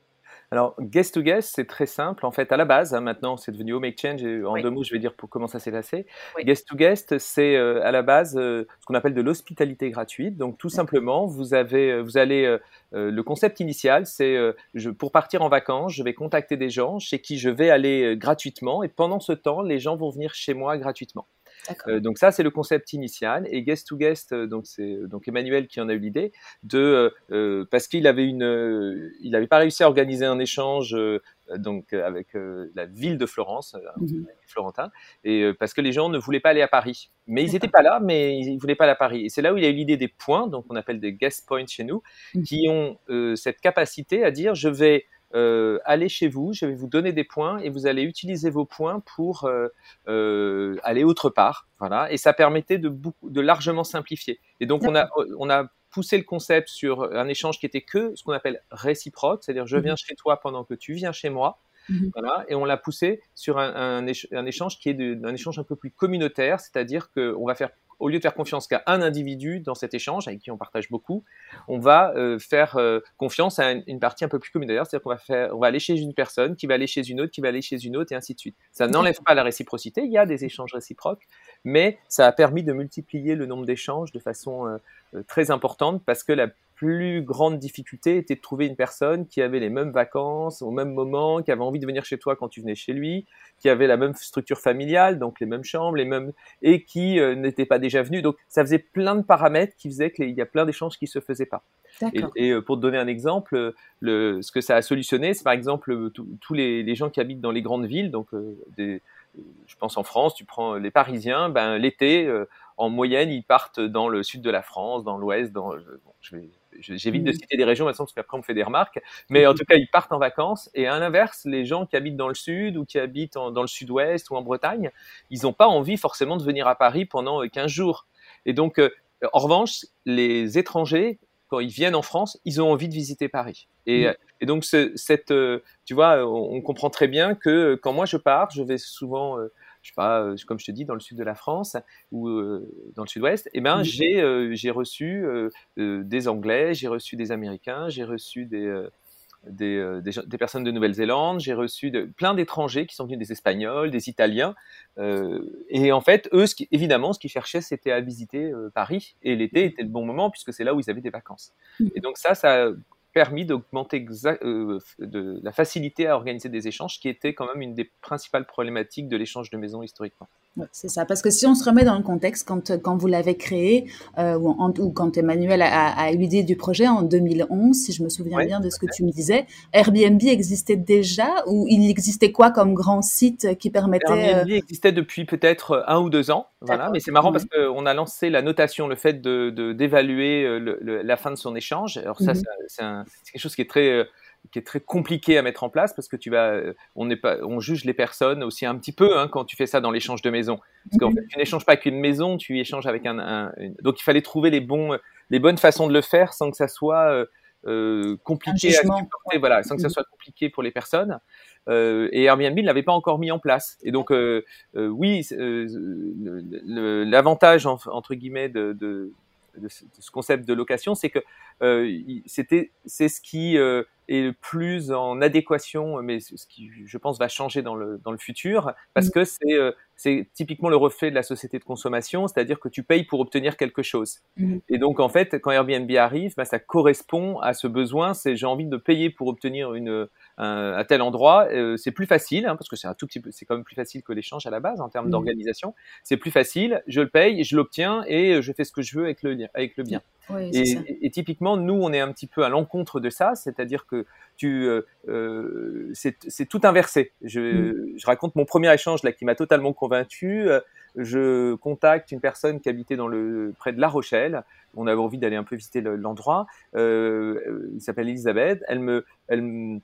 Alors, guest to guest, c'est très simple. En fait, à la base, hein, maintenant, c'est devenu Home Exchange. Et en deux mots, je vais dire pour comment ça s'est passé. Guest to guest, c'est euh, à la base euh, ce qu'on appelle de l'hospitalité gratuite. Donc, tout simplement, vous avez, euh, vous allez, le concept initial, c'est pour partir en vacances, je vais contacter des gens chez qui je vais aller gratuitement. Et pendant ce temps, les gens vont venir chez moi gratuitement. Euh, donc ça, c'est le concept initial. Et guest to guest, euh, donc c'est euh, donc Emmanuel qui en a eu l'idée de parce qu'il avait une, il n'avait pas réussi à organiser un échange donc avec la ville de Florence, mmh Florentin, et parce que les gens ne voulaient pas aller à Paris. Mais ils n'étaient pas là, mais ils voulaient pas aller à Paris. Et c'est là où il a eu l'idée des points, donc on appelle des guest points chez nous, mmh. qui ont cette capacité à dire je vais euh, allez chez vous, je vais vous donner des points et vous allez utiliser vos points pour euh, euh, aller autre part. Voilà, et ça permettait de, beaucoup, de largement simplifier. Et donc on a, on a poussé le concept sur un échange qui était que ce qu'on appelle réciproque, c'est-à-dire je viens mmh chez toi pendant que tu viens chez moi. Mhm. Voilà, et on l'a poussé sur un, un, un, échange qui est de, un échange un peu plus communautaire, c'est-à-dire qu'on va faire au lieu de faire confiance qu'à un individu dans cet échange, avec qui on partage beaucoup, on va euh, faire euh, confiance à une, partie un peu plus communautaire, c'est-à-dire qu'on va on va aller chez une personne, qui va aller chez une autre, qui va aller chez une autre, et ainsi de suite. Ça n'enlève pas la réciprocité, il y a des échanges réciproques, mais ça a permis de multiplier le nombre d'échanges de façon euh, très importante, parce que la plus grande difficulté était de trouver une personne qui avait les mêmes vacances au même moment, qui avait envie de venir chez toi quand tu venais chez lui, qui avait la même structure familiale, donc les mêmes chambres, les mêmes et qui euh, n'était pas déjà venu. Donc ça faisait plein de paramètres qui faisaient qu'il y a plein d'échanges qui se faisaient pas. Et, et, euh, pour te donner un exemple, le, ce que ça a solutionné, c'est par exemple tous les, les, gens qui habitent dans les grandes villes, donc euh, des, je pense en France, tu prends les Parisiens, ben l'été, en moyenne, ils partent dans le sud de la France, dans l'ouest, dans, bon, je vais J'évite de mmh. citer des régions maintenant parce qu'après on me fait des remarques, mais en tout cas ils partent en vacances. Et à l'inverse, les gens qui habitent dans le sud ou qui habitent dans le sud-ouest ou en Bretagne, ils n'ont pas envie forcément de venir à Paris pendant 15 euh, jours. Et donc, euh, en revanche, les étrangers, quand ils viennent en France, ils ont envie de visiter Paris. Et, mmh. et donc, cette, euh, tu vois, on, comprend très bien que quand moi je pars, je vais souvent je sais pas, euh, comme je te dis, dans le sud de la France ou euh, dans le sud-ouest, eh ben, j'ai euh, j'ai reçu des Anglais, j'ai reçu des Américains, j'ai reçu des des, des, personnes de Nouvelle-Zélande, j'ai reçu de, plein d'étrangers qui sont venus, des Espagnols, des Italiens. et en fait, eux, ce qui, évidemment, ce qu'ils cherchaient, c'était à visiter Paris. Et l'été était le bon moment puisque c'est là où ils avaient des vacances. Mmh. Et donc ça, ça permis d'augmenter euh, de la facilité à organiser des échanges, qui était quand même une des principales problématiques de l'échange de maisons historiquement c'est ça. Parce que si on se remet dans le contexte, quand, quand vous l'avez créé, euh, ou, ou, quand Emmanuel a, a, eu l'idée du projet en 2011, si je me souviens bien de ce que tu me disais, Airbnb existait déjà ou il existait quoi comme grand site qui permettait... Airbnb euh, existait depuis peut-être un ou deux ans, voilà. Mais c'est marrant parce qu'on a lancé la notation, le fait de d'évaluer euh, la fin de son échange. Alors ça, mhm. c'est quelque chose qui est très qui est très compliqué à mettre en place parce que tu vas, euh, on n'est pas, on juge les personnes aussi un petit peu hein, quand tu fais ça dans l'échange de maison. Parce qu'en mhm. fait, tu n'échanges pas qu'une maison, tu échanges avec un, donc il fallait trouver les bons, les bonnes façons de le faire sans que ça soit euh, euh compliqué à supporter, voilà, sans que ça mhm. soit compliqué pour les personnes. Euh, et Airbnb ne l'avait pas encore mis en place. Et donc, euh, euh oui, l'avantage entre guillemets de, de, de, ce concept de location, c'est que c'était, c'est ce qui est le plus en adéquation, mais ce qui, je pense, va changer dans le, dans le futur, parce mmh. que c'est euh, c'est typiquement le reflet de la société de consommation, c'est-à-dire que tu payes pour obtenir quelque chose. Mmh. Et donc, en fait, quand Airbnb arrive, bah, ça correspond à ce besoin, c'est j'ai envie de payer pour obtenir une, un, tel endroit. Euh, c'est plus facile, hein, parce que c'est un tout petit peu, c'est quand même plus facile que l'échange à la base en termes mmh. d'organisation. C'est plus facile, je le paye, je l'obtiens et je fais ce que je veux avec le, avec le bien. et, et, typiquement, nous, on est un petit peu à l'encontre de ça, c'est-à-dire que tu, euh, euh c'est tout inversé. Je, mm. je, raconte mon premier échange là qui m'a totalement convaincu. Je contacte une personne qui habitait dans le près de La Rochelle. On avait envie d'aller un peu visiter l'endroit. euh, il s'appelle Elisabeth. Elle me, elle,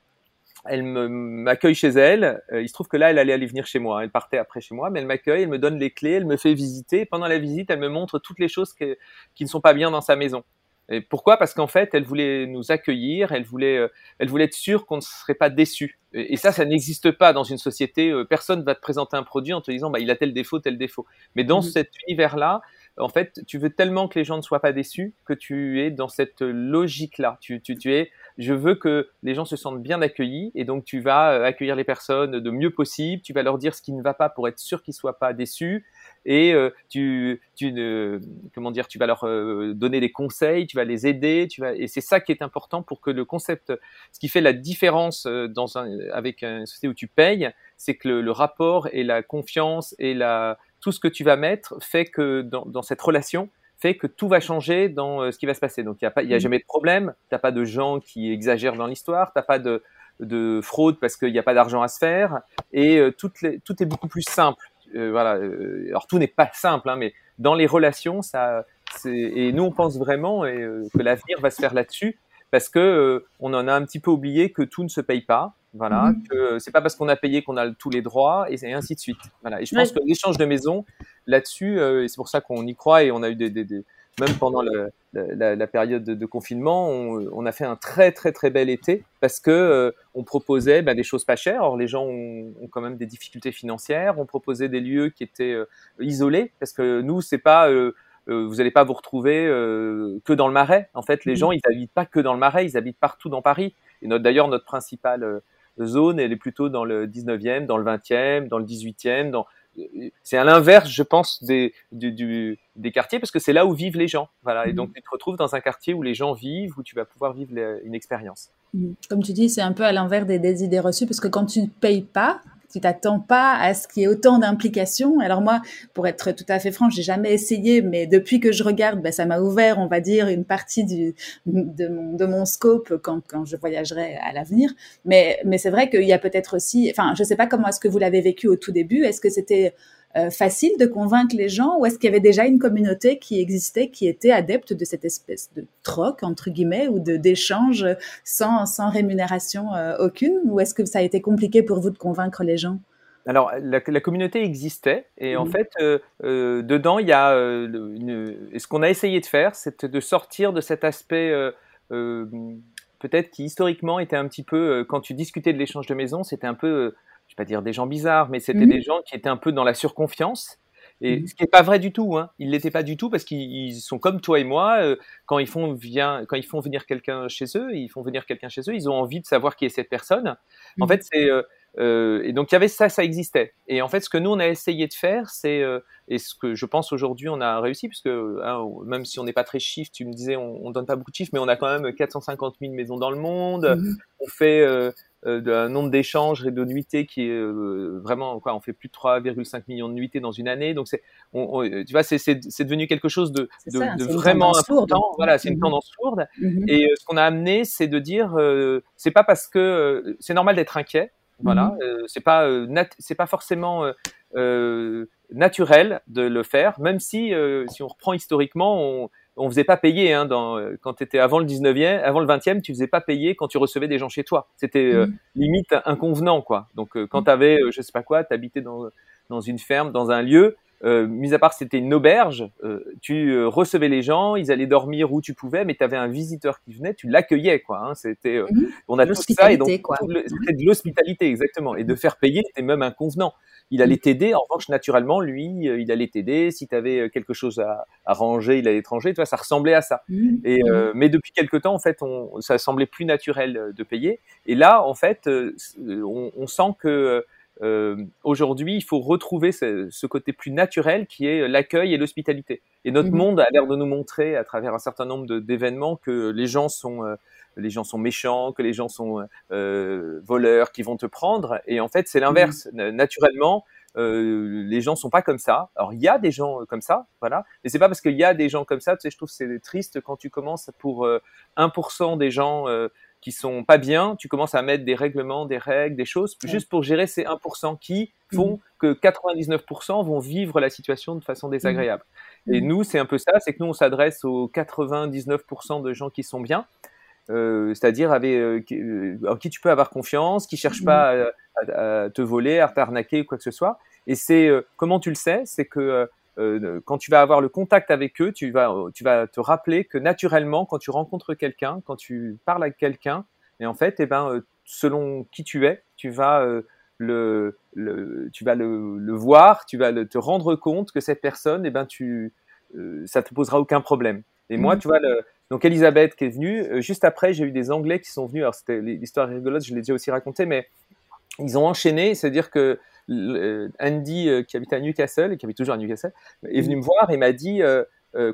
elle m'accueille chez elle. Euh, il se trouve que là, elle allait aller venir chez moi. Elle partait après chez moi, mais elle m'accueille, elle me donne les clés, elle me fait visiter. Pendant la visite, elle me montre toutes les choses que, qui ne sont pas bien dans sa maison. Et pourquoi? Parce qu'en fait, elle voulait nous accueillir, elle voulait, euh, elle voulait être sûre qu'on ne serait pas déçu. Et, ça, ça n'existe pas dans une société. Euh, personne va te présenter un produit en te disant, bah, il a tel défaut, tel défaut. Mais dans mmh cet univers-là, en fait, tu veux tellement que les gens ne soient pas déçus que tu es dans cette logique-là. Tu, tu, tu es, je veux que les gens se sentent bien accueillis et donc tu vas euh, accueillir les personnes de mieux possible. Tu vas leur dire ce qui ne va pas pour être sûr qu'ils soient pas déçus et euh, tu, tu ne, comment dire, tu vas leur euh, donner des conseils, tu vas les aider, tu vas, et c'est ça qui est important pour que le concept, ce qui fait la différence dans un, avec une société où tu payes, c'est que le, le rapport et la confiance et la tout ce que tu vas mettre fait que dans, cette relation, fait que tout va changer dans euh, ce qui va se passer. Donc, il n'y a, pas, a mm. jamais de problème, tu n'as pas de gens qui exagèrent dans l'histoire, tu n'as pas de, de, fraude parce qu'il n'y a pas d'argent à se faire, et euh, tout, tout est beaucoup plus simple. Euh, voilà. Alors, tout n'est pas simple, hein, mais dans les relations, ça, et nous, on pense vraiment que l'avenir va se faire là-dessus, parce que on en a un petit peu oublié que tout ne se paye pas. Voilà, mhm. que c'est pas parce qu'on a payé qu'on a tous les droits et, ainsi de suite. Voilà. Et je pense que l'échange de maison là-dessus, euh, et c'est pour ça qu'on y croit et on a eu des, des, des même pendant la, période de, confinement, on, a fait un très très très bel été parce que on proposait ben, des choses pas chères. Or les gens ont, quand même des difficultés financières. On proposait des lieux qui étaient isolés parce que nous c'est pas vous n'allez pas vous retrouver que dans le Marais. En fait, les mmh. gens, ils habitent pas que dans le Marais, ils habitent partout dans Paris. Et d'ailleurs, notre principale zone, elle est plutôt dans le 19e, dans le 20e, dans le 18e, dans c'est à l'inverse, je pense, des, du, des quartiers, parce que c'est là où vivent les gens. Voilà. Et donc, tu te retrouves dans un quartier où les gens vivent, où tu vas pouvoir vivre une expérience. Comme tu dis, c'est un peu à l'inverse des, des, idées reçues, parce que quand tu ne payes pas, tu t'attends pas à ce qu'il y ait autant d'implications. Alors moi, pour être tout à fait franche, j'ai jamais essayé, mais depuis que je regarde, ben, ça m'a ouvert, on va dire, une partie du, de, mon, de mon scope quand, quand je voyagerai à l'avenir. Mais, mais c'est vrai qu'il y a peut-être aussi, enfin, je sais pas comment est-ce que vous l'avez vécu au tout début. Est-ce que c'était euh, facile de convaincre les gens ou est-ce qu'il y avait déjà une communauté qui existait, qui était adepte de cette espèce de troc, entre guillemets, ou de d'échange sans, sans rémunération euh, aucune? Ou est-ce que ça a été compliqué pour vous de convaincre les gens? Alors, la, communauté existait et en mmh. fait, euh, dedans, il y a une, ce qu'on a essayé de faire, c'est de sortir de cet aspect peut-être qui historiquement était un petit peu, quand tu discutais de l'échange de maison, c'était un peu je vais pas dire des gens bizarres, mais c'était mmh des gens qui étaient un peu dans la surconfiance. Et mmh ce qui n'est pas vrai du tout, hein. ils l'étaient pas du tout parce qu'ils sont comme toi et moi. Euh, quand ils font vient, quand ils font venir quelqu'un chez eux, ils font venir quelqu'un chez eux, ils ont envie de savoir qui est cette personne. En mmh fait, c'est euh, euh, et donc il y avait ça, ça existait. Et en fait, ce que nous on a essayé de faire, c'est et ce que je pense aujourd'hui on a réussi, puisque hein, même si on n'est pas très chiffre, tu me disais on, on donne pas beaucoup de chiffres, mais on a quand même 450 000 maisons dans le monde. On fait euh, d'un nombre d'échanges et de nuitées qui est euh, vraiment quoi on fait plus de 3,5 millions de nuitées dans une année. Donc c'est tu vois c'est c'est devenu quelque chose de, de, vraiment important. voilà c'est une mmh tendance lourde. Mmh et euh, ce qu'on a amené c'est de dire c'est pas parce que c'est normal d'être inquiet. Voilà mmh c'est pas c'est pas forcément naturel de le faire même si si on reprend historiquement on on faisait pas payer hein, dans, euh, quand tu étais avant le 19e, avant le 20e, tu faisais pas payer quand tu recevais des gens chez toi. C'était euh, mmh. limite inconvenant quoi. Donc euh, quand mmh. tu avais je sais pas quoi, tu habitais dans dans une ferme, dans un lieu, euh, mis à part c'était une auberge, tu recevais les gens, ils allaient dormir où tu pouvais, mais tu avais un visiteur qui venait, tu l'accueillais quoi. Hein, c'était, mmh. on a tout ça et donc c'était de l'hospitalité exactement. Et de faire payer, c'était même inconvenant il allait t'aider. En revanche, naturellement, lui, euh, il allait t'aider. Si tu avais euh, quelque chose à, à, ranger, il allait te ranger. Tu vois, ça ressemblait à ça. Mmh. Et, euh, mmh. mais depuis quelque temps, en fait, on, ça semblait plus naturel de payer. Et là, en fait, on, on sent que euh, aujourd'hui, il faut retrouver ce, ce, côté plus naturel qui est l'accueil et l'hospitalité. Et notre mmh. monde a l'air de nous montrer, à travers un certain nombre d'événements, que les gens sont les gens sont méchants, que les gens sont euh, voleurs, qui vont te prendre. Et en fait, c'est l'inverse. Mmh. Naturellement, euh, les gens sont pas comme ça. Alors il y a des gens euh, comme ça, voilà. Mais c'est pas parce qu'il y a des gens comme ça, tu sais, je trouve c'est triste quand tu commences pour 1% euh, des gens euh, qui sont pas bien, tu commences à mettre des règlements, des règles, des choses, juste pour gérer ces 1% qui font mmh. que 99% vont vivre la situation de façon désagréable. Mmh. Et nous, c'est un peu ça, c'est que nous, on s'adresse aux 99% de gens qui sont bien. Euh, c'est-à-dire avec euh, euh, en qui tu peux avoir confiance, qui cherche pas à, te voler, à t'arnaquer ou quoi que ce soit. Et c'est comment tu le sais, c'est que quand tu vas avoir le contact avec eux, tu vas tu vas te rappeler que naturellement, quand tu rencontres quelqu'un, quand tu parles avec quelqu'un, et en fait, eh ben selon qui tu es, tu vas le, le, tu vas le, le, voir, tu vas le, te rendre compte que cette personne, eh ben tu, ça te posera aucun problème. Et moi, mmh. tu vois, le, donc Elisabeth qui est venue. Euh, juste après, j'ai eu des Anglais qui sont venus. Alors c'était l'histoire rigolote, je l'ai déjà aussi raconté, mais ils ont enchaîné. C'est-à-dire que euh, Andy, euh, qui habite à Newcastle et qui habite toujours à Newcastle, est venu me voir et m'a dit,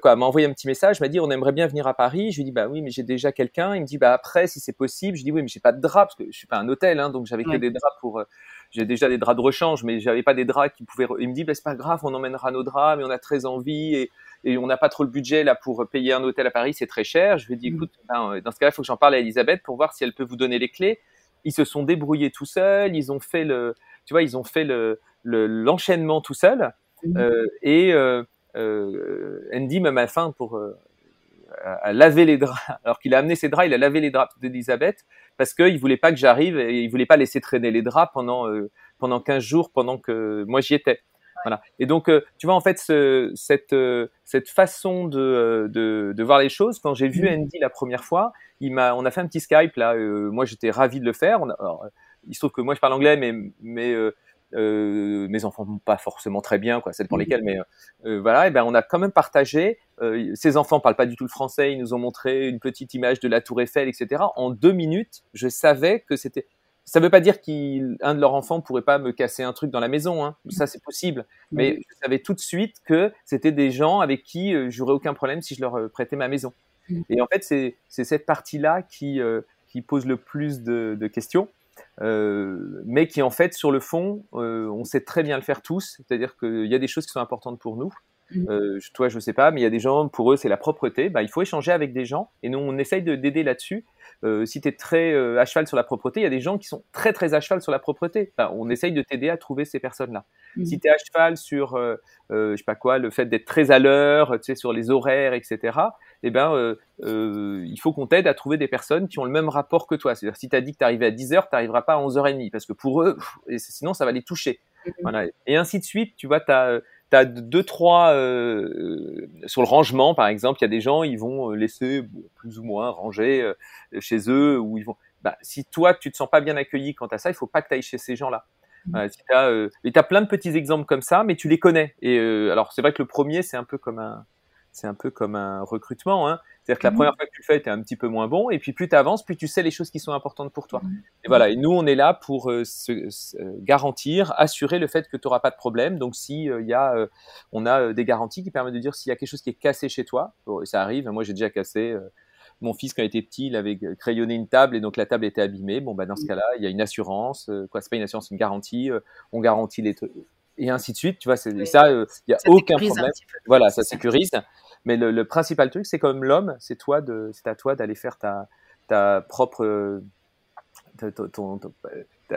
quoi, m'a envoyé un petit message, m'a dit, on aimerait bien venir à Paris. Je lui ai dit, bah oui, mais j'ai déjà quelqu'un. Il me dit, bah après, si c'est possible. Je dis, oui, mais j'ai pas de draps parce que je suis pas un hôtel, hein, donc j'avais que des draps pour. j'ai déjà des draps de rechange, mais j'avais pas des draps qui pouvaient. Il me dit, bah c'est pas grave, on emmènera nos draps, mais on a très envie et et on n'a pas trop le budget là pour payer un hôtel à Paris, c'est très cher. Je lui ai dit, mm. écoute, ben, euh, dans ce cas-là, il faut que j'en parle à Elisabeth pour voir si elle peut vous donner les clés. Ils se sont débrouillés tout seuls, ils ont fait le, tu vois, ils ont fait le l'enchaînement tout seuls. Mm. Euh, et euh, euh, Andy même à fin pour à laver les draps. (laughs) Alors qu'il a amené ses draps, il a lavé les draps d'Elisabeth parce qu'il voulait pas que j'arrive et il voulait pas laisser traîner les draps pendant pendant 15 jours pendant que moi j'y étais. Voilà. Et donc, euh, tu vois, en fait, ce, cette, euh, cette façon de, de, de, voir les choses, quand j'ai vu mm. Andy la première fois, il m'a, on a fait un petit Skype là. moi, j'étais ravi de le faire. On alors, il se trouve que moi, je parle anglais, mais, mais euh, mes enfants vont pas forcément très bien, quoi, c'est pour mm. lesquels, mais voilà, et ben on a quand même partagé. Euh, ces enfants parlent pas du tout le français, ils nous ont montré une petite image de la Tour Eiffel, etc. En deux minutes, je savais que c'était ça ne veut pas dire qu'un de leurs enfants pourrait pas me casser un truc dans la maison, hein. ça c'est possible. Mais je savais tout de suite que c'était des gens avec qui euh, j'aurais aucun problème si je leur euh, prêtais ma maison. Et en fait, c'est cette partie-là qui, euh, qui pose le plus de, de questions, euh, mais qui en fait, sur le fond, euh, on sait très bien le faire tous. C'est-à-dire qu'il y a des choses qui sont importantes pour nous. Mm. Euh, toi, je sais pas, mais il y a des gens, pour eux, c'est la propreté. Bah, il faut échanger avec des gens, et nous, on essaye d'aider là-dessus. Euh, si tu es très euh, à cheval sur la propreté, il y a des gens qui sont très très à cheval sur la propreté. on essaye de t'aider à trouver ces personnes-là. Mmh. Si tu es à cheval sur, euh, je sais pas quoi, le fait d'être très à l'heure, tu sais, sur les horaires, etc. Eh ben, il faut qu'on t'aide à trouver des personnes qui ont le même rapport que toi. C'est-à-dire, si tu as dit que tu arrivais à 10h, tu n'arriveras pas à 11h30, parce que pour eux, sinon ça va les toucher. Mmh. Voilà. Et ainsi de suite, tu vois, tu as deux trois euh, sur le rangement par exemple il y a des gens ils vont euh, laisser plus ou moins ranger euh, chez eux ou ils vont bah, si toi tu te sens pas bien accueilli quant à ça il faut pas que tu ailles chez ces gens là mmh. si as, euh, et tu as plein de petits exemples comme ça mais tu les connais et alors c'est vrai que le premier c'est un peu comme un c'est un peu comme un recrutement hein. C'est-à-dire que la mmh. première fois que tu le fais, tu es un petit peu moins bon, et puis plus tu avances, plus tu sais les choses qui sont importantes pour toi. Mmh. Et voilà, et nous, on est là pour euh, se, garantir, assurer le fait que tu n'auras pas de problème. Donc, si euh, y a, euh, on a des garanties qui permettent de dire s'il y a quelque chose qui est cassé chez toi, ça arrive, moi j'ai déjà cassé. mon fils, quand il était petit, il avait crayonné une table et donc la table était abîmée. Bon, bah, dans ce cas-là, il y a une assurance. quoi, c'est pas une assurance, c'est une garantie. on garantit les et ainsi de suite. Tu vois, c'est ça, il n'y a aucun problème. Voilà, ça sécurise. Mais le, le principal truc, c'est comme l'homme, c'est toi de, c'est à toi d'aller faire ta, ta propre, ton,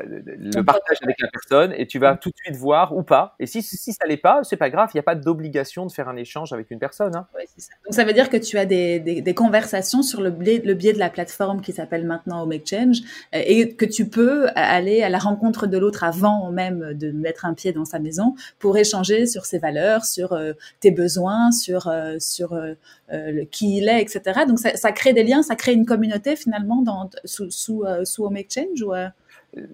le partage avec la personne et tu vas mm. tout de suite voir ou pas. Et si, si ça l'est pas, c'est pas grave, il n'y a pas d'obligation de faire un échange avec une personne. Hein. ça. Donc ça veut dire que tu as des, des, des conversations sur le biais, le biais de la plateforme qui s'appelle maintenant Make Change euh, et que tu peux aller à la rencontre de l'autre avant même de mettre un pied dans sa maison pour échanger sur ses valeurs, sur euh, tes besoins, sur, euh, sur le, qui il est, etc. Donc ça, ça, crée des liens, ça crée une communauté finalement dans, sous, sous, sous Make Change ou,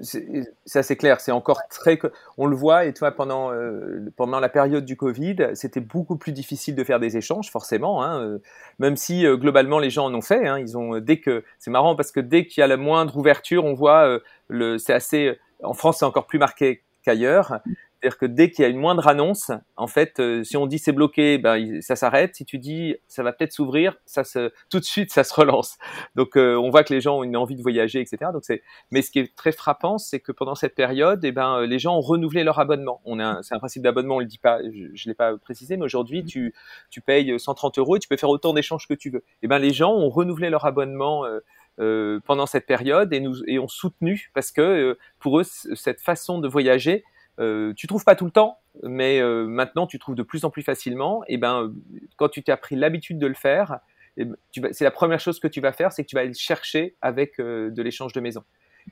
c'est assez clair, c'est encore très. On le voit, et toi, pendant, euh, pendant la période du Covid, c'était beaucoup plus difficile de faire des échanges, forcément, hein, euh, même si euh, globalement les gens en ont fait. Hein, ils ont, dès que, c'est marrant parce que dès qu'il y a la moindre ouverture, on voit, le, c'est assez. En France, c'est encore plus marqué qu'ailleurs. C'est-à-dire que dès qu'il y a une moindre annonce, en fait, euh, si on dit c'est bloqué, ben ça s'arrête. Si tu dis ça va peut-être s'ouvrir, ça se tout de suite ça se relance. Donc euh, on voit que les gens ont une envie de voyager, etc. Donc c'est. Mais ce qui est très frappant, c'est que pendant cette période, eh ben les gens ont renouvelé leur abonnement. On a c'est un principe d'abonnement, on le dit pas, je, je l'ai pas précisé, mais aujourd'hui tu tu payes 130 euros et tu peux faire autant d'échanges que tu veux. Eh ben les gens ont renouvelé leur abonnement. Euh, euh, pendant cette période et nous et ont soutenu parce que pour eux cette façon de voyager euh, tu trouves pas tout le temps, mais euh, maintenant tu trouves de plus en plus facilement. Et ben, quand tu t'es pris l'habitude de le faire, ben, c'est la première chose que tu vas faire, c'est que tu vas aller chercher avec euh, de l'échange de maison.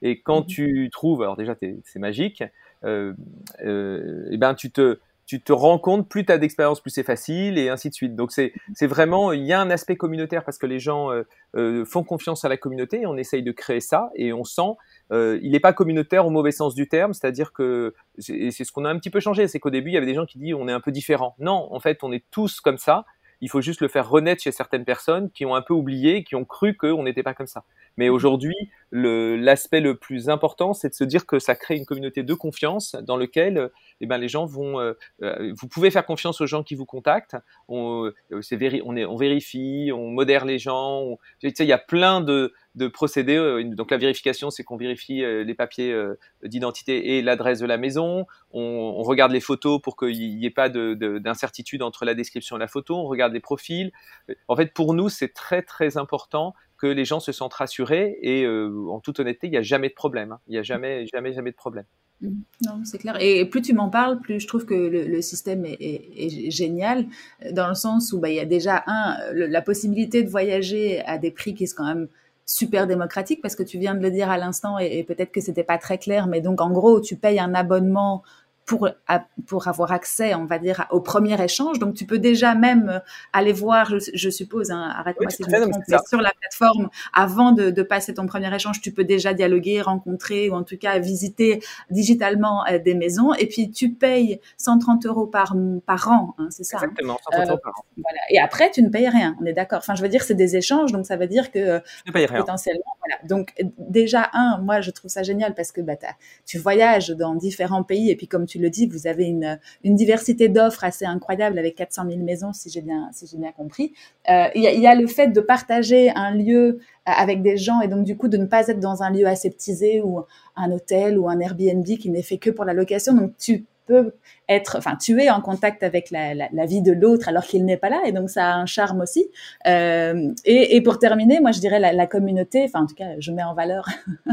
Et quand mmh tu trouves, alors déjà c'est magique, et ben tu te tu te rends compte, plus tu as d'expérience, plus c'est facile, et ainsi de suite. Donc c'est vraiment, il y a un aspect communautaire parce que les gens font confiance à la communauté, et on essaye de créer ça, et on sent euh, il n'est pas communautaire au mauvais sens du terme, c'est-à-dire que c'est ce qu'on a un petit peu changé, c'est qu'au début il y avait des gens qui disent on est un peu différent. Non, en fait on est tous comme ça. Il faut juste le faire renaître chez certaines personnes qui ont un peu oublié, qui ont cru qu'on n'était pas comme ça. Mais aujourd'hui, l'aspect le, plus important, c'est de se dire que ça crée une communauté de confiance dans lequel eh ben, les gens vont. Euh, euh, vous pouvez faire confiance aux gens qui vous contactent. On, on, est, on vérifie, on modère les gens. tu sais, il y a plein de, de procédés. Donc la vérification, c'est qu'on vérifie les papiers d'identité et l'adresse de la maison. On, regarde les photos pour qu'il n'y ait pas d'incertitude entre la description et la photo. On regarde les profils. En fait, pour nous, c'est très très important que les gens se sentent rassurés et euh, en toute honnêteté, il n'y a jamais de problème. Hein. Il n'y a jamais, jamais, jamais de problème. Mmh. Non, c'est clair. Et plus tu m'en parles, plus je trouve que le, système est, génial, dans le sens où bah, il y a déjà, un, la possibilité de voyager à des prix qui sont quand même super démocratiques, parce que tu viens de le dire à l'instant, et, et peut-être que c'était pas très clair, mais donc en gros, tu payes un abonnement pour, pour avoir accès, on va dire, au premier échange. Donc, tu peux déjà même aller voir, je, suppose, hein, arrête-moi si je me trompe, sur la plateforme, avant de, de, passer ton premier échange, tu peux déjà dialoguer, rencontrer ou en tout cas visiter digitalement euh, des maisons. Et puis, tu payes 130 euros par, par an, hein, c'est ça hein. Exactement, 130 euros par an. Voilà. Et après, tu ne payes rien, on est d'accord. Enfin, je veux dire, c'est des échanges, donc ça veut dire que tu ne payes rien. potentiellement, voilà. Donc, déjà, un, moi, je trouve ça génial parce que bah, tu voyages dans différents pays et puis, comme tu le dis, vous avez une, diversité d'offres assez incroyable avec 400 000 maisons, si j'ai bien, compris. Euh, il y, a le fait de partager un lieu euh, avec des gens et donc du coup de ne pas être dans un lieu aseptisé ou un hôtel ou un Airbnb qui n'est fait que pour la location. Donc tu peux être, enfin, tu es en contact avec la, vie de l'autre alors qu'il n'est pas là, et donc ça a un charme aussi. Euh, et, pour terminer, moi je dirais la, communauté, enfin en tout cas, je mets en valeur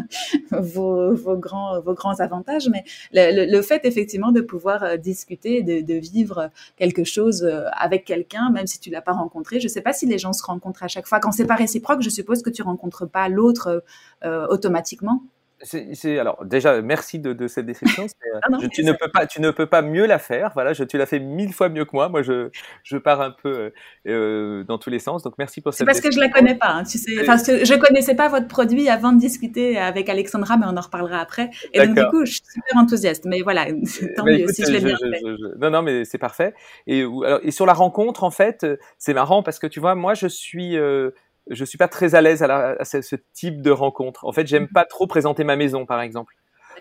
(laughs) vos, grands, vos grands avantages, mais le, fait effectivement de pouvoir euh, discuter, de, vivre quelque chose euh, avec quelqu'un, même si tu l'as pas rencontré. Je sais pas si les gens se rencontrent à chaque fois. Quand c'est pas réciproque, je suppose que tu rencontres pas l'autre automatiquement c'est alors déjà merci de, de cette description. Euh, ah tu ne peux pas tu ne peux pas mieux la faire. Voilà, je, tu l'as fait mille fois mieux que moi. Moi je je pars un peu euh, euh dans tous les sens. Donc merci pour cette. C'est parce que je la connais pas. Hein, tu sais, enfin, je connaissais pas votre produit avant de discuter avec Alexandra, mais on en reparlera après. Et donc du coup je suis super enthousiaste. Mais voilà, (laughs) tant mieux si je l'ai bien fait. non non mais c'est parfait. Et alors, et sur la rencontre en fait c'est marrant parce que tu vois moi je suis euh, je suis pas très à l'aise à, ce, type de rencontre. En fait, j'aime mhm. pas trop présenter ma maison, par exemple,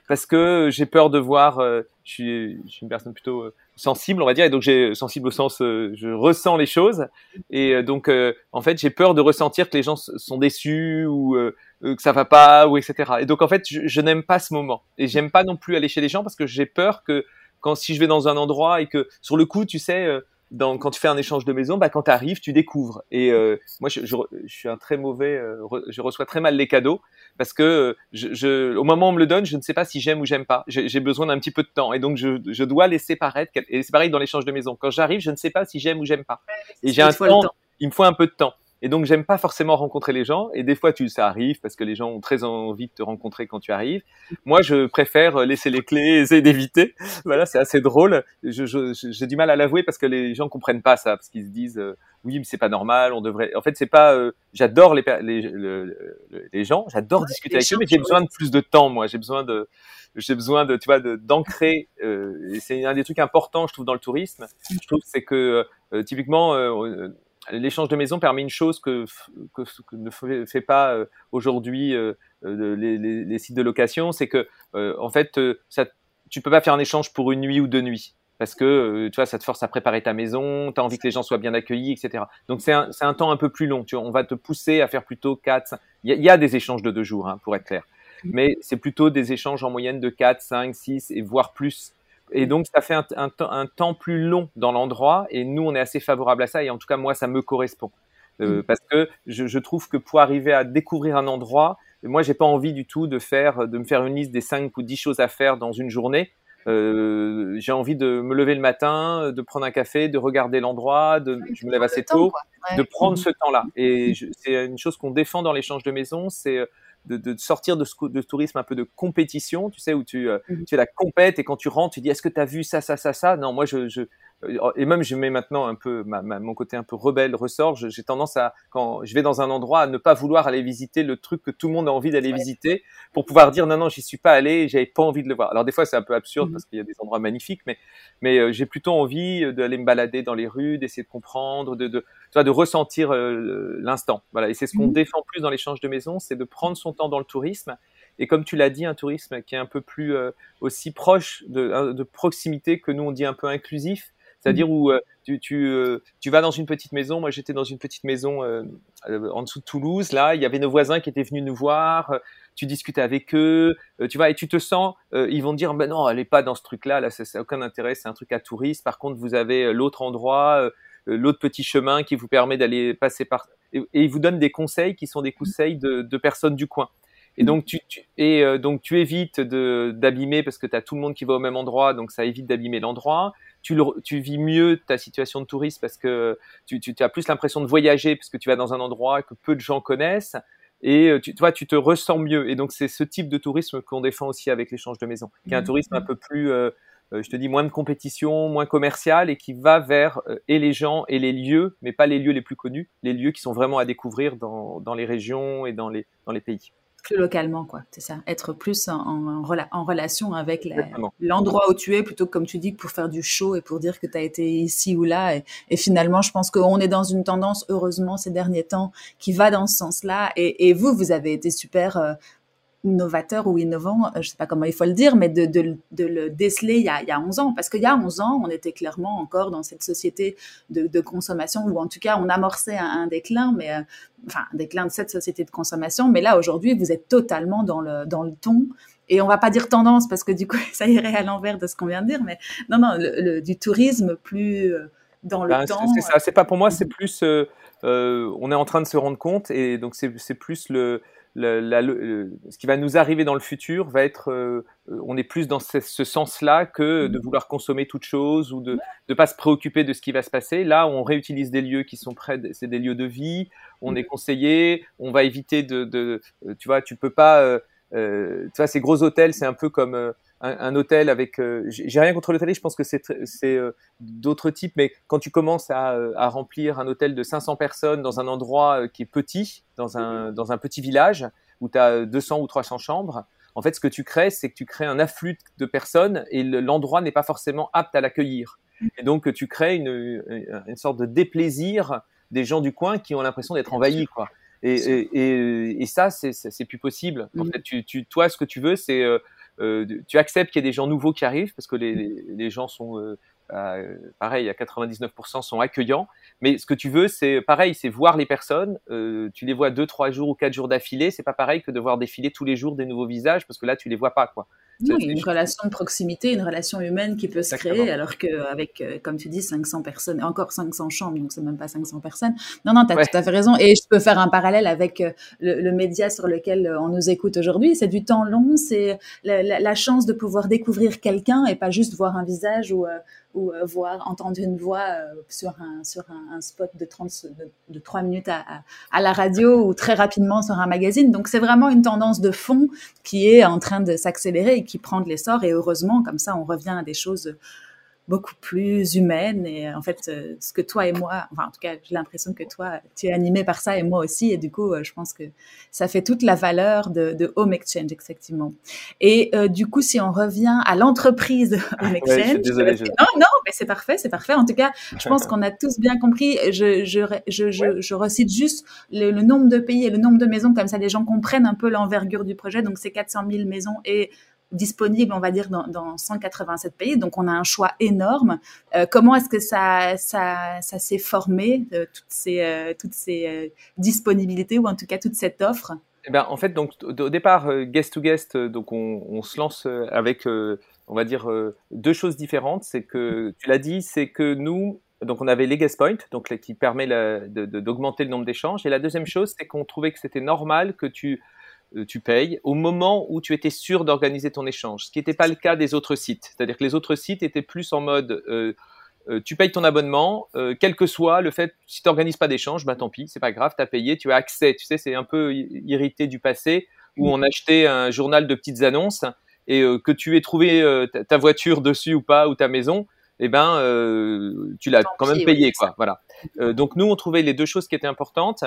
parce que j'ai peur de voir. Euh, je, suis, je, suis, une personne plutôt euh, sensible, on va dire, et donc j'ai sensible au sens, euh, je ressens les choses, et donc en fait, j'ai peur de ressentir que les gens sont déçus ou que ça va pas ou etc. Et donc en fait, je, je n'aime pas ce moment, et j'aime pas non plus aller chez les gens parce que j'ai peur que quand si je vais dans un endroit et que sur le coup, tu sais quand tu fais un échange de maison, bah, quand tu arrives, tu découvres. Et euh, moi, je, je, je, suis un très mauvais, euh, je reçois très mal les cadeaux parce que euh, je, je, au moment où on me le donne, je ne sais pas si j'aime ou j'aime pas. J'ai besoin d'un petit peu de temps et donc je, je dois laisser paraître. Et c'est pareil dans l'échange de maison. Quand j'arrive, je ne sais pas si j'aime ou j'aime pas. Et j'ai un temps, il me faut un peu de temps. Et donc, j'aime pas forcément rencontrer les gens. Et des fois, tu, ça arrive parce que les gens ont très envie de te rencontrer quand tu arrives. Moi, je préfère laisser les clés, essayer d'éviter. (laughs) Voilà, c'est assez drôle. J'ai je, du mal à l'avouer parce que les gens comprennent pas ça, parce qu'ils se disent, euh, oui, mais c'est pas normal. On devrait. En fait, c'est pas. Euh, j'adore les, les, les, gens. J'adore discuter avec eux, mais j'ai besoin de plus de temps. Moi, j'ai besoin de j'ai besoin de tu vois d'ancrer euh, et c'est un des trucs importants je trouve dans le tourisme je trouve c'est que euh, typiquement euh, l'échange de maison permet une chose que, que, que ne fait, pas euh, aujourd'hui euh, euh, les, les, les, sites de location, c'est que en fait, ça, tu peux pas faire un échange pour une nuit ou deux nuits parce que tu vois, ça te force à préparer ta maison, tu as envie que les gens soient bien accueillis, etc. Donc c'est un, un, temps un peu plus long. Tu vois, on va te pousser à faire plutôt quatre. Il y, y, a des échanges de deux jours, hein, pour être clair, mais c'est plutôt des échanges en moyenne de 4, 5, 6 et voire plus et donc, ça fait un, un, un temps plus long dans l'endroit. Et nous, on est assez favorable à ça. Et en tout cas, moi, ça me correspond. Euh, mm. Parce que je, je, trouve que pour arriver à découvrir un endroit, moi, j'ai pas envie du tout de faire, de me faire une liste des 5 ou 10 choses à faire dans une journée. Euh, j'ai envie de me lever le matin, de prendre un café, de regarder l'endroit, de, je me lève assez tôt, de prendre mm. ce temps-là. Et c'est une chose qu'on défend dans l'échange de maison, c'est de, de, sortir de ce de tourisme un peu de compétition, tu sais, où tu, euh, mmh. tu es la compète et quand tu rentres, tu dis est-ce que tu as vu ça, ça, ça, ça? Non, moi, je, je, euh, et même je mets maintenant un peu ma, mon côté un peu rebelle ressort. J'ai tendance à quand je vais dans un endroit à ne pas vouloir aller visiter le truc que tout le monde a envie d'aller visiter pour pouvoir dire non non j'y suis pas allé, j'avais pas envie de le voir. Alors des fois c'est un peu absurde mmh. parce qu'il y a des endroits magnifiques, mais mais euh, j'ai plutôt envie d'aller me balader dans les rues, d'essayer de comprendre, de de de ressentir euh, l'instant. Voilà et c'est ce qu'on mmh. défend plus dans l'échange de maisons, c'est de prendre son temps dans le tourisme et comme tu l'as dit, un tourisme qui est un peu plus aussi proche de, de, proximité que nous on dit un peu inclusif, c'est-à-dire où euh, tu, tu, euh, tu, vas dans une petite maison. Moi, j'étais dans une petite maison euh, en dessous de Toulouse. Là, il y avait nos voisins qui étaient venus nous voir. Tu discutes avec eux, tu vois, et tu te sens. ils vont te dire, ben non, elle est pas dans ce truc-là. Là, ça n'a aucun intérêt. C'est un truc à touristes. Par contre, vous avez l'autre endroit, l'autre petit chemin qui vous permet d'aller passer par. Et, ils vous donnent des conseils qui sont des conseils de, de personnes du coin. Et donc tu, tu et donc tu évites de d'abîmer parce que tu as tout le monde qui va au même endroit, donc ça évite d'abîmer l'endroit tu, tu vis mieux ta situation de touriste parce que tu, tu, as plus l'impression de voyager parce que tu vas dans un endroit que peu de gens connaissent et euh, tu, toi, tu te ressens mieux. Et donc, c'est ce type de tourisme qu'on défend aussi avec l'échange de maisons, qui est un mmh. tourisme un peu plus, euh, je te dis, moins de compétition, moins commercial et qui va vers et les gens et les lieux, mais pas les lieux les plus connus, les lieux qui sont vraiment à découvrir dans, dans les régions et dans les, dans les pays plus localement, quoi. C'est ça. Être plus en, en, relation avec l'endroit où tu es, plutôt que, comme tu dis, pour faire du show et pour dire que tu as été ici ou là. Et, finalement, je pense qu'on est dans une tendance, heureusement, ces derniers temps, qui va dans ce sens-là. Et, vous, vous avez été super euh, novateur ou innovant, euh, je sais pas comment il faut le dire, mais de, de, de le déceler il y, a, il y, a, 11 ans. Parce qu'il y a 11 ans, on était clairement encore dans cette société de, de consommation, ou en tout cas, on amorçait un, un déclin, mais euh, enfin, un déclin de cette société de consommation. Mais là, aujourd'hui, vous êtes totalement dans le, dans le ton. Et on va pas dire tendance parce que du coup, (laughs) ça irait à l'envers de ce qu'on vient de dire, mais non, non, le, du tourisme plus euh, dans le ben, temps. C'est ça. C'est pas pour moi, c'est plus. Euh, on est en train de se rendre compte et donc c'est plus le ce qui va nous arriver dans le futur va être, euh, on est plus dans ce, sens-là que de vouloir consommer toute chose ou de ne pas se préoccuper de ce qui va se passer. Là, on réutilise des lieux qui sont près, c'est des lieux de vie, on est conseillé, on va éviter de, de tu vois, tu peux pas, euh, euh, tu vois, ces gros hôtels, c'est un peu comme un, hôtel avec. Euh, j'ai rien contre l'hôtel, je pense que c'est euh, d'autres types, mais quand tu commences à, euh, à, remplir un hôtel de 500 personnes dans un endroit qui est petit, dans un, dans un petit village où tu as 200 ou 300 chambres, en fait, ce que tu crées, c'est que tu crées un afflux de personnes et l'endroit n'est pas forcément apte à l'accueillir. Et donc, tu crées une, une, sorte de déplaisir des gens du coin qui ont l'impression d'être envahis, quoi. Et, et, et, ça, c'est plus possible. En mmh. fait, tu, tu, toi, ce que tu veux, c'est euh, tu acceptes qu'il y ait des gens nouveaux qui arrivent parce que les, les, gens sont euh, euh, pareil, à 99% sont accueillants. Mais ce que tu veux, c'est pareil, c'est voir les personnes. Euh, tu les vois deux, trois jours ou quatre jours d'affilée. C'est pas pareil que de voir défiler tous les jours des nouveaux visages parce que là, tu les vois pas, quoi. Non, une relation de proximité, une relation humaine qui peut se créer, alors qu'avec, euh, comme tu dis, 500 personnes, encore 500 chambres, donc c'est même pas 500 personnes. Non, non, tu as tout à fait raison. Et je peux faire un parallèle avec euh, le, le média sur lequel euh, on nous écoute aujourd'hui. C'est du temps long, c'est la, la, la, chance de pouvoir découvrir quelqu'un et pas juste voir un visage ou, ou voir, entendre une voix sur un, sur un, spot de 30, de, de 3 minutes à, à, à, la radio ou très rapidement sur un magazine. Donc c'est vraiment une tendance de fond qui est en train de s'accélérer qui prend de l'essor. Et heureusement, comme ça, on revient à des choses beaucoup plus humaines. Et en fait, euh, ce que toi et moi, enfin, en tout cas, j'ai l'impression que toi, tu es animé par ça et moi aussi. Et du coup, euh, je pense que ça fait toute la valeur de, de Home Exchange, effectivement. Et euh, du coup, si on revient à l'entreprise Home Exchange. Non, non, mais c'est parfait, c'est parfait. En tout cas, je pense qu'on a tous bien compris. Je, je, je, je, je recite juste le, le, nombre de pays et le nombre de maisons, comme ça les gens comprennent un peu l'envergure du projet. Donc, c'est 400 000 maisons et disponible, on va dire, dans, dans 187 pays. Donc, on a un choix énorme. Euh, comment est-ce que ça, ça, ça s'est formé, euh, toutes ces, euh, toutes ces disponibilités, ou en tout cas toute cette offre? Eh ben, En fait, donc, au départ, guest to guest, donc on, se lance avec, on va dire, deux choses différentes. C'est que, tu l'as dit, c'est que nous, donc on avait les guest points, donc qui permet d'augmenter le nombre d'échanges. Et la deuxième chose, c'est qu'on trouvait que c'était normal que tu tu payes au moment où tu étais sûr d'organiser ton échange, ce qui n'était pas le cas des autres sites. C'est-à-dire que les autres sites étaient plus en mode euh, euh, tu payes ton abonnement, quel que soit le fait, si tu n'organises pas d'échange, bah tant pis, c'est pas grave, tu as payé, tu as accès. Tu sais, c'est un peu irrité du passé où on achetait un journal de petites annonces et que tu aies trouvé ta voiture dessus ou pas, ou ta maison, eh ben, euh, tu l'as quand même payé, quoi. Voilà. Euh, donc nous, on trouvait les deux choses qui étaient importantes.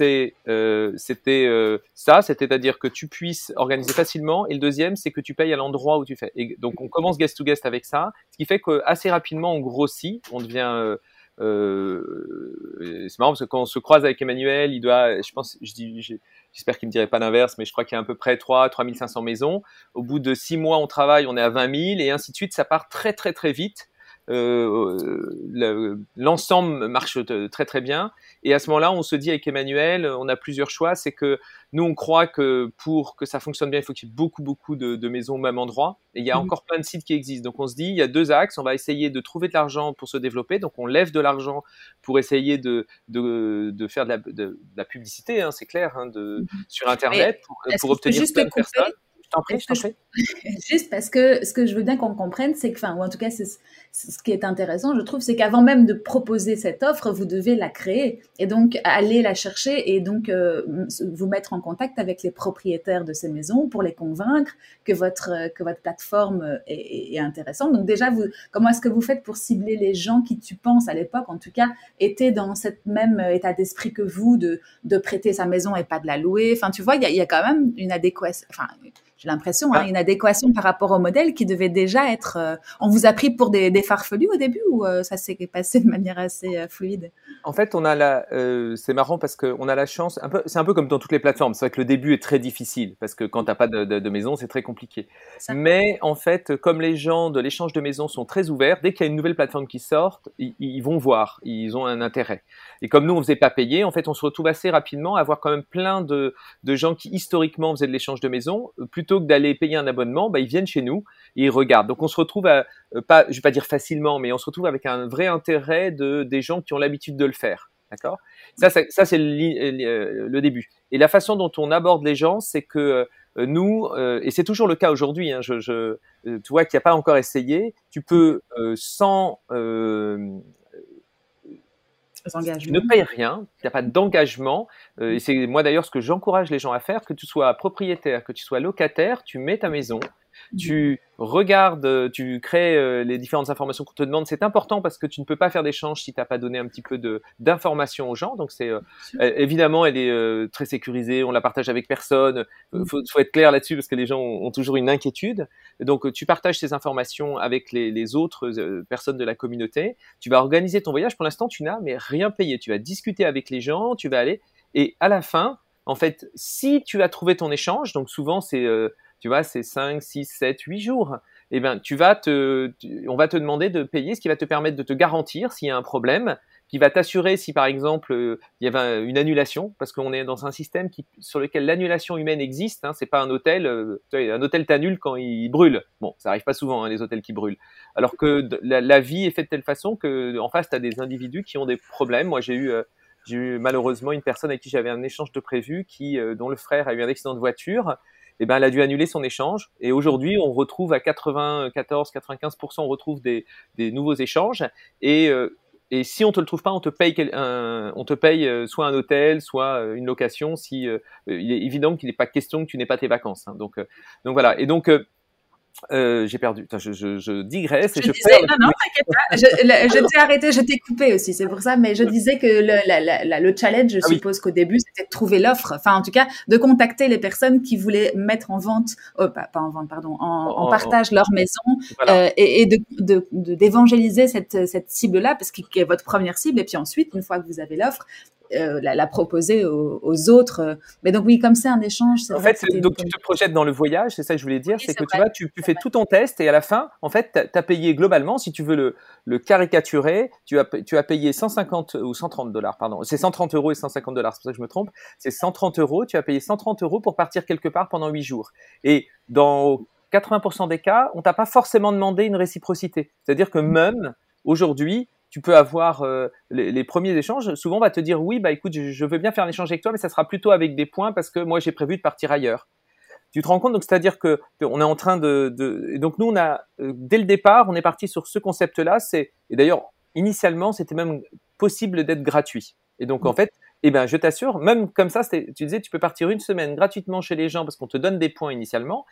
Euh, c'était euh, ça, c'est-à-dire que tu puisses organiser facilement. Et le deuxième, c'est que tu payes à l'endroit où tu fais. Et donc on commence guest to guest avec ça, ce qui fait que assez rapidement on grossit, on devient c'est marrant parce que quand on se croise avec Emmanuel, il doit, je pense, j'espère qu'il me dirait pas l'inverse, mais je crois qu'il y a à peu près 3, 3500 maisons. Au bout de 6 mois, on travaille, on est à 20 000 et ainsi de suite. Ça part très, très, très vite. Euh, l'ensemble marche très très bien. Et à ce moment-là, on se dit avec Emmanuel, on a plusieurs choix. C'est que nous, on croit que pour que ça fonctionne bien, il faut qu'il y ait beaucoup beaucoup de, maisons au même endroit. Et il y a mmh. encore plein de sites qui existent. Donc on se dit, il y a deux axes. On va essayer de trouver de l'argent pour se développer. Donc on lève de l'argent pour essayer de, de, faire de la, publicité, hein, c'est clair, hein, de, mmh. sur Internet pour, pour obtenir plein de personnes t'en prie, je t'en prie. (laughs) Juste parce que ce que je veux bien qu'on comprenne, c'est que, enfin, ou en tout cas, c'est ce qui est intéressant, je trouve, c'est qu'avant même de proposer cette offre, vous devez la créer et donc aller la chercher et donc euh, vous mettre en contact avec les propriétaires de ces maisons pour les convaincre que votre que votre plateforme est, est intéressante. Donc déjà, vous, comment est-ce que vous faites pour cibler les gens qui, tu penses, à l'époque, en tout cas, étaient dans cette même état d'esprit que vous de de prêter sa maison et pas de la louer? Enfin, tu vois, il y a, y a, quand même une adéquation. Enfin, j'ai l'impression, hein, ah. une adéquation par rapport au modèle qui devait déjà être. Euh, on vous a pris pour des, des farfelus au début ou euh, ça s'est passé de manière assez euh, fluide? En fait, on a la. c'est marrant parce qu'on a la chance. Un peu, c'est un peu comme dans toutes les plateformes. C'est vrai que le début est très difficile parce que quand t'as pas de, de, de, maison, c'est très compliqué. Mais en fait, comme les gens de l'échange de maisons sont très ouverts, dès qu'il y a une nouvelle plateforme qui sort, ils, ils, vont voir, ils ont un intérêt. Et comme nous, on faisait pas payer, en fait, on se retrouve assez rapidement à avoir quand même plein de, de gens qui historiquement faisaient de l'échange de maisons plutôt que d'aller payer un abonnement, bah, ils viennent chez nous et ils regardent. Donc on se retrouve, à, euh, pas, je vais pas dire facilement, mais on se retrouve avec un vrai intérêt de des gens qui ont l'habitude de le faire. D'accord? Ça, ça, c'est le, euh, le, début. Et la façon dont on aborde les gens, c'est que euh, nous, et c'est toujours le cas aujourd'hui, hein, tu vois, qui a pas encore essayé, tu peux sans tu ne payes rien, il n'y a pas d'engagement. Euh, c'est moi d'ailleurs ce que j'encourage les gens à faire, que tu sois propriétaire, que tu sois locataire, tu mets ta maison, tu regardes, euh, tu crées euh, les différentes informations qu'on te demande. C'est important parce que tu ne peux pas faire d'échange si tu n'as pas donné un petit peu d'informations aux gens. Donc c'est euh, évidemment, elle est très sécurisée. On la partage avec personne. Il mm. faut, faut, être clair là-dessus parce que les gens ont, toujours une inquiétude. Donc tu partages ces informations avec les, les autres personnes de la communauté. Tu vas organiser ton voyage. Pour l'instant, tu n'as mais rien payé. Tu vas discuter avec les gens. Tu vas aller et à la fin, en fait, si tu as trouvé ton échange, donc souvent c'est tu vois, c'est 5, 6, 7, 8 jours. Eh bien, tu vas te, on va te demander de payer, ce qui va te permettre de te garantir s'il y a un problème, qui va t'assurer si par exemple euh, il y avait une annulation, parce qu'on est dans un système qui, sur lequel l'annulation humaine existe. Hein, c'est pas un hôtel, euh, un hôtel t'annule quand il brûle. Bon, ça arrive pas souvent hein, les hôtels qui brûlent. Alors que la, vie est faite de telle façon que en face tu as des individus qui ont des problèmes. Moi j'ai eu euh, j'ai eu malheureusement une personne avec qui j'avais un échange de prévu qui dont le frère a eu un accident de voiture eh ben, elle a dû annuler son échange. Et aujourd'hui, on retrouve à 94-95%, on retrouve des, des, nouveaux échanges. Et, euh, et si on te le trouve pas, on te paye, on te paye euh, soit un hôtel, soit euh, une location. Si il est évident qu'il n'est pas question que tu n'aies pas tes vacances. Hein. Donc, donc voilà. Et donc euh, j'ai perdu. Je, je, je, digresse et je, je disais, Non, non, t'inquiète pas. Je, je t'ai arrêté, je t'ai coupé aussi. C'est pour ça. Mais je disais que le, la, la, le challenge, je ah suppose qu'au début, c'était de trouver l'offre. Enfin, en tout cas, de contacter les personnes qui voulaient mettre en vente, oh, pas, pas, en vente, pardon, en, en partage leur maison voilà. euh, et, et, de, d'évangéliser de, cette, cette cible-là, parce qu'elle est votre première cible. Et puis ensuite, une fois que vous avez l'offre, euh, la, la, proposer aux, aux, autres. Mais donc oui, comme c'est un échange. En fait, donc tu te projettes dans le voyage, c'est ça que je voulais dire, oui, c'est que vrai. tu vois, tu, tu fais tout ton test et à la fin, en fait, tu as payé globalement, si tu veux le, le caricaturer, tu as, tu as payé 150 ou 130 dollars, pardon. C'est 130 euros et 150 dollars, c'est pour ça que je me trompe. C'est 130 euros, tu as payé 130 euros pour partir quelque part pendant 8 jours. Et dans 80% des cas, on t'a pas forcément demandé une réciprocité. C'est-à-dire que même aujourd'hui, tu peux avoir euh, les, les, premiers échanges. Souvent, on va te dire oui, bah écoute, je, je veux bien faire un échange avec toi, mais ça sera plutôt avec des points parce que moi j'ai prévu de partir ailleurs. Tu te rends compte? Donc c'est-à-dire que on est en train de, donc nous on a euh, dès le départ on est parti sur ce concept-là. C'est et d'ailleurs initialement c'était même possible d'être gratuit. Et donc en fait eh ben, je t'assure, même comme ça, tu disais, tu peux partir une semaine gratuitement chez les gens parce qu'on te donne des points initialement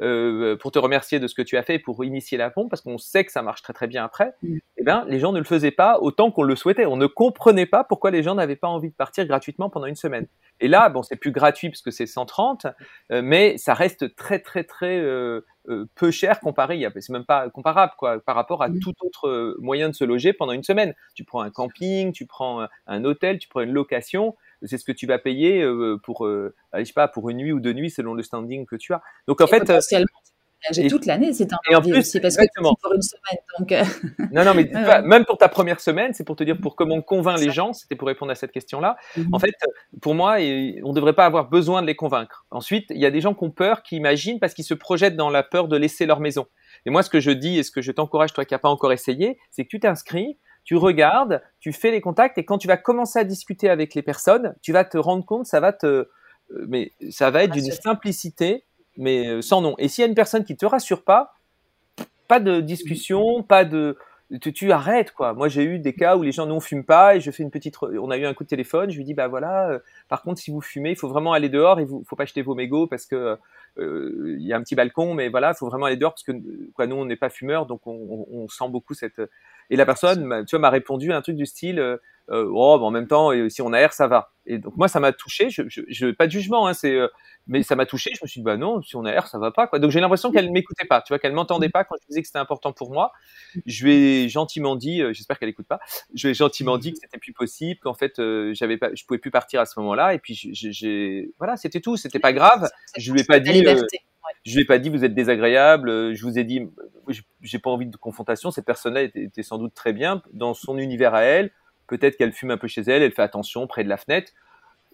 euh, pour te remercier de ce que tu as fait pour initier la pompe parce qu'on sait que ça marche très très bien après. Mm. Eh ben, les gens ne le faisaient pas autant qu'on le souhaitait. On ne comprenait pas pourquoi les gens n'avaient pas envie de partir gratuitement pendant une semaine. Et là, bon, c'est plus gratuit parce que c'est 130, euh, mais ça reste très très très euh, euh, peu cher comparé, c'est même pas comparable quoi, par rapport à tout autre euh, moyen de se loger pendant une semaine. Tu prends un camping, tu prends un hôtel, tu prends une location, c'est ce que tu vas payer pour, je sais pas, pour une nuit ou deux nuits selon le standing que tu as. Donc en fait, j'ai toute l'année, c'est un et en plus, aussi parce exactement. que pour une semaine. Donc euh... (laughs) Non, non, mais (laughs) même pour ta première semaine, c'est pour te dire pour comment on convainc les gens, c'était pour répondre à cette question-là. Mm -hmm. En fait, pour moi, on ne devrait pas avoir besoin de les convaincre. Ensuite, il y a des gens qui ont peur, qui imaginent parce qu'ils se projettent dans la peur de laisser leur maison. Et moi, ce que je dis et ce que je t'encourage, toi qui n'as pas encore essayé, c'est que tu t'inscris, tu regardes, tu fais les contacts et quand tu vas commencer à discuter avec les personnes, tu vas te rendre compte, ça va te, euh, mais ça va être d'une simplicité mais sans nom. Et s'il y a une personne qui te rassure pas, pas de discussion, pas de tu, tu, arrêtes quoi. Moi j'ai eu des cas où les gens non fument pas et je fais une petite. On a eu un coup de téléphone, je lui dis bah voilà. Euh, par contre si vous fumez, il faut vraiment aller dehors et vous faut pas jeter vos mégots parce que euh, il y a un petit balcon, mais voilà, il faut vraiment aller dehors parce que quoi nous on n'est pas fumeurs donc on, on, sent beaucoup cette. Et la personne, tu vois, m'a répondu un truc du style. Euh, euh, oh, en même temps, si on aère, ça va. Et donc moi, ça m'a touché. Je, je, je, pas de jugement, hein, c'est, euh, mais ça m'a touché. Je me suis dit, bah non, si on aère, ça va pas. Quoi. Donc j'ai l'impression qu'elle m'écoutait pas, tu vois, qu'elle m'entendait pas quand je disais que c'était important pour moi. Je lui ai gentiment dit, euh, j'espère qu'elle écoute pas. Je lui ai gentiment dit que c'était plus possible, qu'en fait, j'avais pas, je pouvais plus partir à ce moment-là. Et puis j'ai, voilà, c'était tout. C'était pas grave. Je lui ai pas dit. Je lui ai pas dit vous êtes désagréable. Je vous ai dit j'ai pas envie de confrontation. Cette personne-là était, était, sans doute très bien dans son univers à elle Peut-être qu'elle fume un peu chez elle, elle fait attention près de la fenêtre.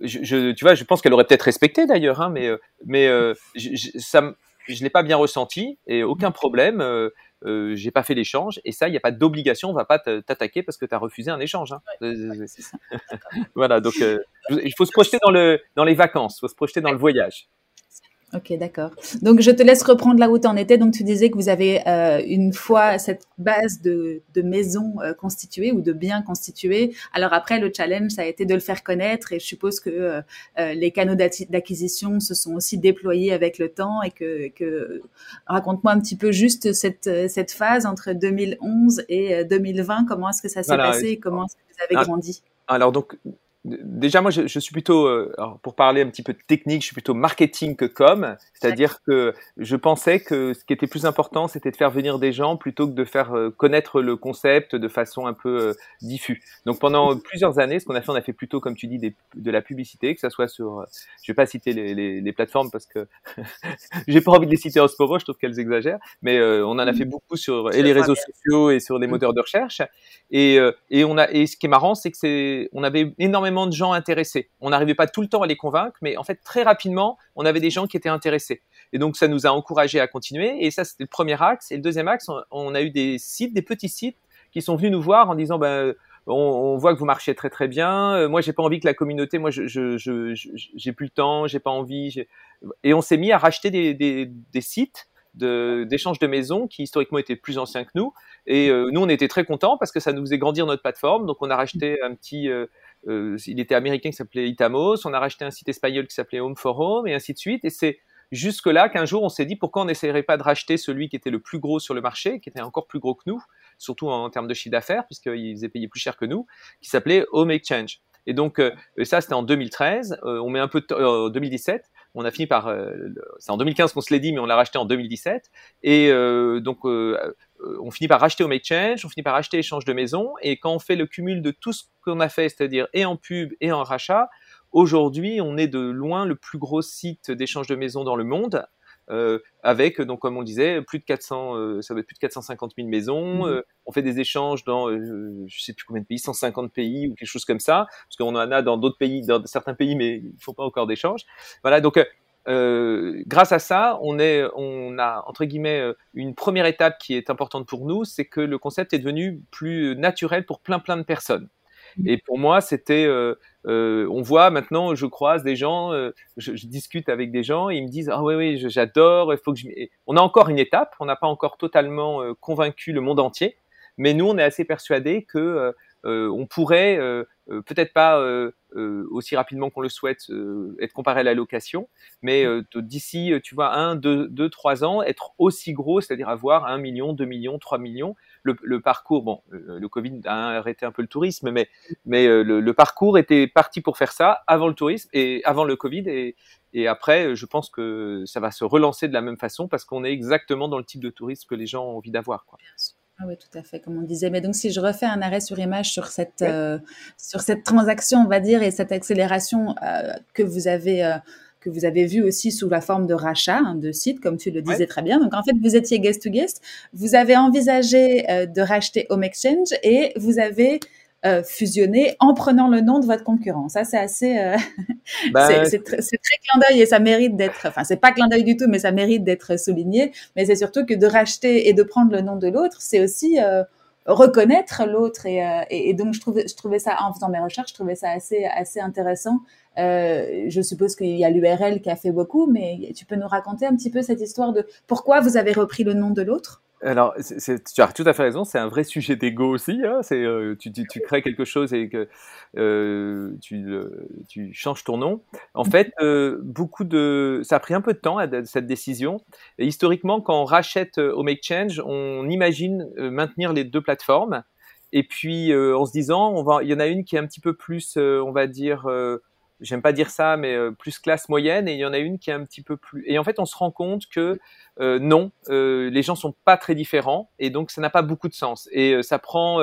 Je, tu vois, je pense qu'elle aurait peut-être respecté d'ailleurs, hein, mais, euh, mais euh, je, ça, je l'ai pas bien ressenti et aucun problème. Euh, euh j'ai pas fait l'échange et ça, il n'y a pas d'obligation, on va pas t'attaquer parce que tu as refusé un échange. Hein. (laughs) voilà, donc (laughs) il faut se projeter dans, le, dans les vacances, il faut se projeter dans le voyage. Ok, d'accord. Donc, je te laisse reprendre là où tu en étais. Donc, tu disais que vous avez euh, une fois cette base de, de maisons euh, constituée ou de biens constitués. Alors après, le challenge, ça a été de le faire connaître et je suppose que euh, euh les canaux d'acquisition se sont aussi déployés avec le temps et que, que... raconte-moi un petit peu juste cette, cette phase entre 2011 et 2020. Comment est-ce que ça s'est passé et comment est-ce que vous avez ah, grandi? Alors, donc, déjà, moi, je, je suis plutôt, euh, pour parler un petit peu de technique, je suis plutôt marketing que com. C'est-à-dire que je pensais que ce qui était plus important, c'était de faire venir des gens plutôt que de faire euh, connaître le concept de façon un peu euh, diffus. Donc, pendant plusieurs années, ce qu'on a fait, on a fait plutôt, comme tu dis, des, de la publicité, que ça soit sur, je vais pas citer les, les, les plateformes parce que (laughs) j'ai pas envie de les citer en ce moment, je trouve qu'elles exagèrent, mais on en a fait beaucoup sur et les réseaux sociaux et sur les mm. moteurs de recherche. Et, et on a, et ce qui est marrant, c'est que c'est, on avait énormément de gens intéressés. On n'arrivait pas tout le temps à les convaincre, mais en fait, très rapidement, on avait des gens qui étaient intéressés. Et donc, ça nous a encouragés à continuer. Et ça, c'était le premier axe. Et le deuxième axe, on, a eu des sites, des petits sites, qui sont venus nous voir en disant, ben, on, voit que vous marchez très très bien. Euh, moi, j'ai pas envie que la communauté, moi, je, j'ai plus le temps, j'ai pas envie. Et on s'est mis à racheter des, des, sites d'échange de, maisons qui historiquement étaient plus anciens que nous. Et euh, nous, on était très contents parce que ça nous faisait grandir notre plateforme. Donc, on a racheté un petit, euh, il était américain qui s'appelait Itamos, on a racheté un site espagnol qui s'appelait Home for Home et ainsi de suite. Et c'est jusque-là qu'un jour on s'est dit pourquoi on n'essayerait pas de racheter celui qui était le plus gros sur le marché, qui était encore plus gros que nous, surtout en, termes de chiffre d'affaires, puisqu'il faisait payer plus cher que nous, qui s'appelait Home Exchange. Et donc euh, ça c'était en 2013, euh, on met un peu de 2017, on a fini par, c'est en 2015 qu'on se l'est dit, mais on l'a racheté en 2017. Et donc euh, on finit par racheter Home Exchange, on finit par racheter échange de maison, et quand on fait le cumul de tout ce qu'on a fait, c'est-à-dire et en pub et en rachat, aujourd'hui on est de loin le plus gros site d'échange de maison dans le monde, euh, avec donc comme on disait plus de 400, euh, ça va être plus de 450 000 maisons. Mmh. on fait des échanges dans je sais plus combien de pays, 150 pays ou quelque chose comme ça, parce qu'on en a dans d'autres pays, dans certains pays, mais il faut pas encore d'échanges. Voilà donc euh, grâce à ça, on, est, on a entre guillemets euh, une première étape qui est importante pour nous, c'est que le concept est devenu plus naturel pour plein plein de personnes. Mmh. Et pour moi, c'était, euh, on voit maintenant, je croise des gens, je, discute avec des gens, et ils me disent ah oui oui, j'adore, il faut que je. On a encore une étape, on n'a pas encore totalement convaincu le monde entier, mais nous on est assez persuadés que on pourrait peut-être pas euh, aussi rapidement qu'on le souhaite, euh, être comparé à la location, mais euh, d'ici, tu vois, un, deux, deux, trois ans, être aussi gros, c'est-à-dire avoir un million, deux millions, trois millions. Le, le parcours, bon, le Covid a arrêté un peu le tourisme, mais, mais le, le, parcours était parti pour faire ça avant le tourisme et avant le Covid et, et après, je pense que ça va se relancer de la même façon parce qu'on est exactement dans le type de tourisme que les gens ont envie d'avoir. Ah oui, tout à fait, comme on disait. Mais donc, si je refais un arrêt sur image sur cette, euh, sur cette transaction, on va dire, et cette accélération euh, que vous avez, euh, que vous avez vue aussi sous la forme de rachat hein, de sites, comme tu le disais très bien. Donc, en fait, vous étiez guest to guest. Vous avez envisagé de racheter Home Exchange et vous avez euh, fusionner en prenant le nom de votre concurrent. Ça, c'est assez, euh, (laughs) bah, c'est très clin d'œil et ça mérite d'être, enfin, c'est pas clin d'œil du tout, mais ça mérite d'être souligné. Mais c'est surtout que de racheter et de prendre le nom de l'autre, c'est aussi, euh, reconnaître l'autre et, et, donc je trouvais je trouvais ça en faisant mes recherches je trouvais ça assez assez intéressant je suppose qu'il y a l'URL qui a fait beaucoup mais tu peux nous raconter un petit peu cette histoire de pourquoi vous avez repris le nom de l'autre? Alors, tu as tout à fait raison, c'est un vrai sujet d'ego aussi. Hein, c'est, euh, tu, tu, tu, crées quelque chose et que euh, tu, tu, changes ton nom. En fait, euh, beaucoup de, ça a pris un peu de temps cette décision. Et historiquement, quand on rachète au Make Change, on imagine maintenir les deux plateformes. Et puis, en se disant, on va, il y en a une qui est un petit peu plus, on va dire, j'aime pas dire ça, mais plus classe moyenne, et il y en a une qui est un petit peu plus. Et en fait, on se rend compte que euh, non, euh, les gens sont pas très différents et donc ça n'a pas beaucoup de sens. Et euh, ça prend,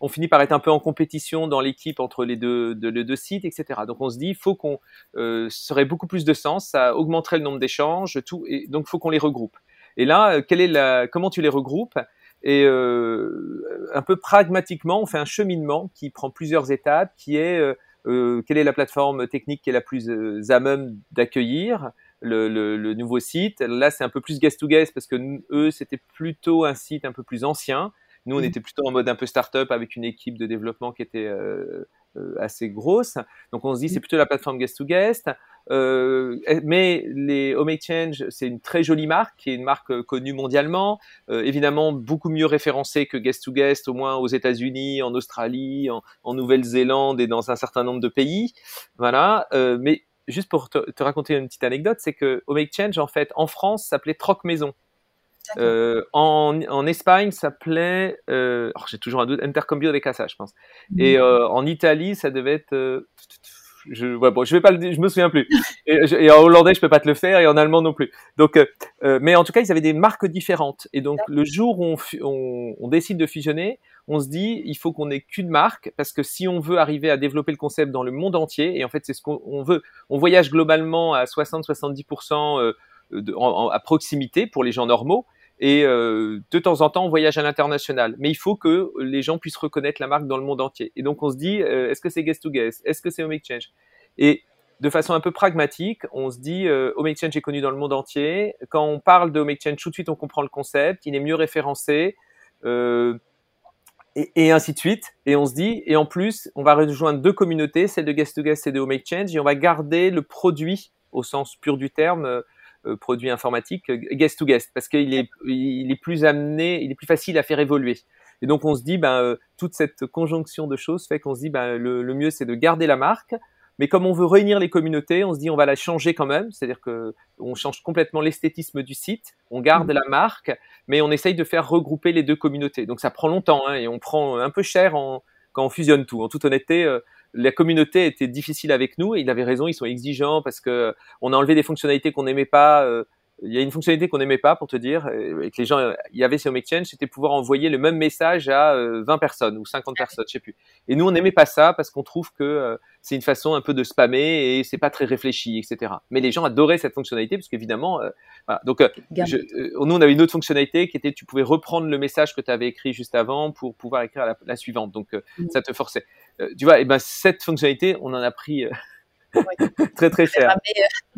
on finit par être un peu en compétition dans l'équipe entre les deux, de, les deux sites, etc. Donc on se dit, il faut qu'on serait beaucoup plus de sens, ça augmenterait le nombre d'échanges, tout, et donc faut qu'on les regroupe. Et là, quelle est la, comment tu les regroupes? Et un peu pragmatiquement, on fait un cheminement qui prend plusieurs étapes, qui est quelle est la plateforme technique qui est la plus à même d'accueillir le, nouveau site? Là, c'est un peu plus guest to guest parce que eux, c'était plutôt un site un peu plus ancien. Nous, on mmh. était plutôt en mode un peu start-up avec une équipe de développement qui était euh, euh, assez grosse. Donc, on se dit, c'est mmh. plutôt la plateforme guest to guest. Euh, mais les Home Exchange, c'est une très jolie marque, qui est une marque connue mondialement, évidemment beaucoup mieux référencée que Guest to Guest, au moins aux États-Unis, en Australie, en, en Nouvelle-Zélande et dans un certain nombre de pays. Voilà. mais juste pour te, raconter une petite anecdote, c'est que Home Exchange, en fait, en France, s'appelait Troc Maison. Euh, en, en, Espagne, ça s'appelait, euh, oh, j'ai toujours un doute, Intercambio de Casa, je pense. Et euh, en Italie, ça devait être, euh, je, ouais, bon, je vais pas le, je me souviens plus. Et, et, en hollandais, je peux pas te le faire, et en allemand non plus. Donc, euh, euh, mais en tout cas, ils avaient des marques différentes. Et donc, le jour où on, on, on, décide de fusionner, on se dit, il faut qu'on ait qu'une marque, parce que si on veut arriver à développer le concept dans le monde entier, et en fait, c'est ce qu'on veut, on voyage globalement à 60-70% euh, à proximité pour les gens normaux, et euh, de temps en temps, on voyage à l'international. Mais il faut que les gens puissent reconnaître la marque dans le monde entier. Et donc, on se dit, euh, est-ce que c'est Guest to Guest? Est-ce que c'est Home Exchange? Et de façon un peu pragmatique, on se dit, euh, Home Exchange est connu dans le monde entier. Quand on parle de Home Exchange, tout de suite, on comprend le concept. Il est mieux référencé. Euh, et, et, ainsi de suite. Et on se dit, et en plus, on va rejoindre deux communautés, celle de Guest to Guest et de Home Exchange, et on va garder le produit au sens pur du terme, euh, produit informatique euh, guest to guest parce qu'il est il est plus amené, il est plus facile à faire évoluer. Et donc on se dit ben euh, toute cette conjonction de choses fait qu'on se dit ben le, le mieux c'est de garder la marque, mais comme on veut réunir les communautés, on se dit on va la changer quand même, c'est-à-dire que on change complètement l'esthétisme du site, on garde mmh. la marque, mais on essaye de faire regrouper les deux communautés. Donc ça prend longtemps hein, et on prend un peu cher en, quand on fusionne tout. En toute honnêteté, la communauté était difficile avec nous et il avait raison, ils sont exigeants parce que on a enlevé des fonctionnalités qu'on n'aimait pas. Euh, il y a une fonctionnalité qu'on n'aimait pas pour te dire, et que les gens, il y avait sur Exchange, c'était pouvoir envoyer le même message à 20 euh, personnes ou 50 personnes, je sais plus. Et nous, on n'aimait pas ça parce qu'on trouve que euh, c'est une façon un peu de spammer et c'est pas très réfléchi, etc. Mais les gens adoraient cette fonctionnalité parce qu'évidemment, voilà. Donc, je, nous, on avait une autre fonctionnalité qui était, tu pouvais reprendre le message que tu avais écrit juste avant pour pouvoir écrire la, la suivante. Donc, mmh. ça te forçait. Tu vois, et ben cette fonctionnalité, on en a pris (laughs) très très cher. Euh,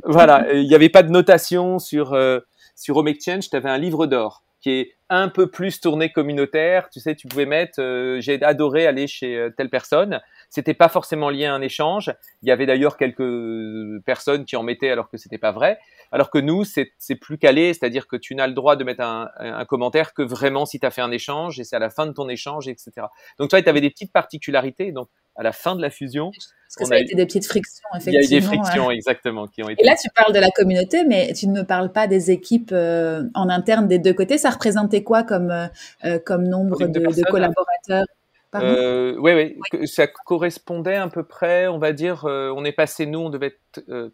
voilà, il n'y avait pas de notation sur euh, sur Home Exchange, tu avais un livre d'or qui est un peu plus tourné communautaire. Tu sais, tu pouvais mettre, euh, j'ai adoré aller chez telle personne. C'était pas forcément lié à un échange. Il y avait d'ailleurs quelques personnes qui en mettaient alors que c'était pas vrai. Alors que nous, c'est plus calé, c'est-à-dire que tu n'as le droit de mettre un, un, commentaire que vraiment si tu as fait un échange et c'est à la fin de ton échange, etc. Donc toi, tu avais des petites particularités. Donc à la fin de la fusion. Parce que ça a, été des petites frictions, effectivement. Il y a eu des frictions, exactement, qui ont été. Et là, tu parles de la communauté, mais tu ne me parles pas des équipes euh, en interne des deux côtés. Ça représentait quoi comme, euh, euh, comme nombre de, de, collaborateurs? Euh, oui, oui, ça correspondait à peu près, on va dire, on est passé, nous, on devait être,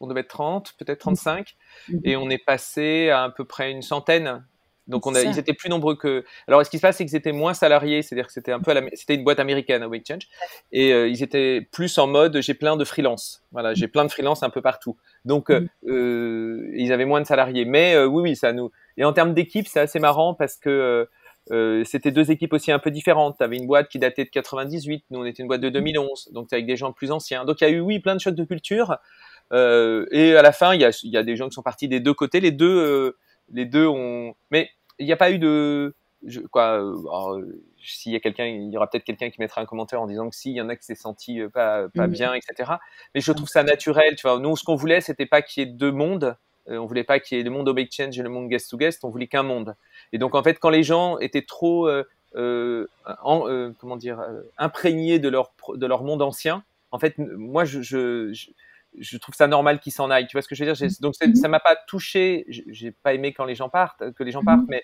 on devait être 30, peut-être 35, mmh. et on est passé à à peu près une centaine donc on a, ils étaient plus nombreux que. Alors ce qui se passe, c'est qu'ils étaient moins salariés, c'est-à-dire que c'était un peu, la... c'était une boîte américaine, à Exchange, et euh, ils étaient plus en mode j'ai plein de freelance. Voilà, j'ai plein de freelance un peu partout. Donc euh, mm. euh, ils avaient moins de salariés. Mais euh, oui, oui, ça nous. Et en termes d'équipe, c'est assez marrant parce que euh, c'était deux équipes aussi un peu différentes. Tu avais une boîte qui datait de 98, nous on était une boîte de 2011, donc avec des gens plus anciens. Donc il y a eu oui plein de chocs de culture. et à la fin, il y a, y a, des gens qui sont partis des deux côtés. Les deux les deux ont. Mais il n'y a pas eu de. Je, quoi, euh, s'il y a quelqu'un, il y aura peut-être quelqu'un qui mettra un commentaire en disant que si, il y en a qui s'est senti pas, pas mmh. bien, etc. Mais je trouve ça naturel, tu vois. Nous, ce qu'on voulait, c'était pas qu'il y ait deux mondes. On voulait pas qu'il y ait le monde au Change et le monde guest to guest. On voulait qu'un monde. Et donc, en fait, quand les gens étaient trop, euh, en, comment dire, imprégnés de leur de leur monde ancien, en fait, moi, je, je, trouve ça normal qu'ils s'en aillent. Tu vois ce que je veux dire? Donc ça m'a pas touché. J'ai pas aimé quand les gens partent, que les gens partent, mais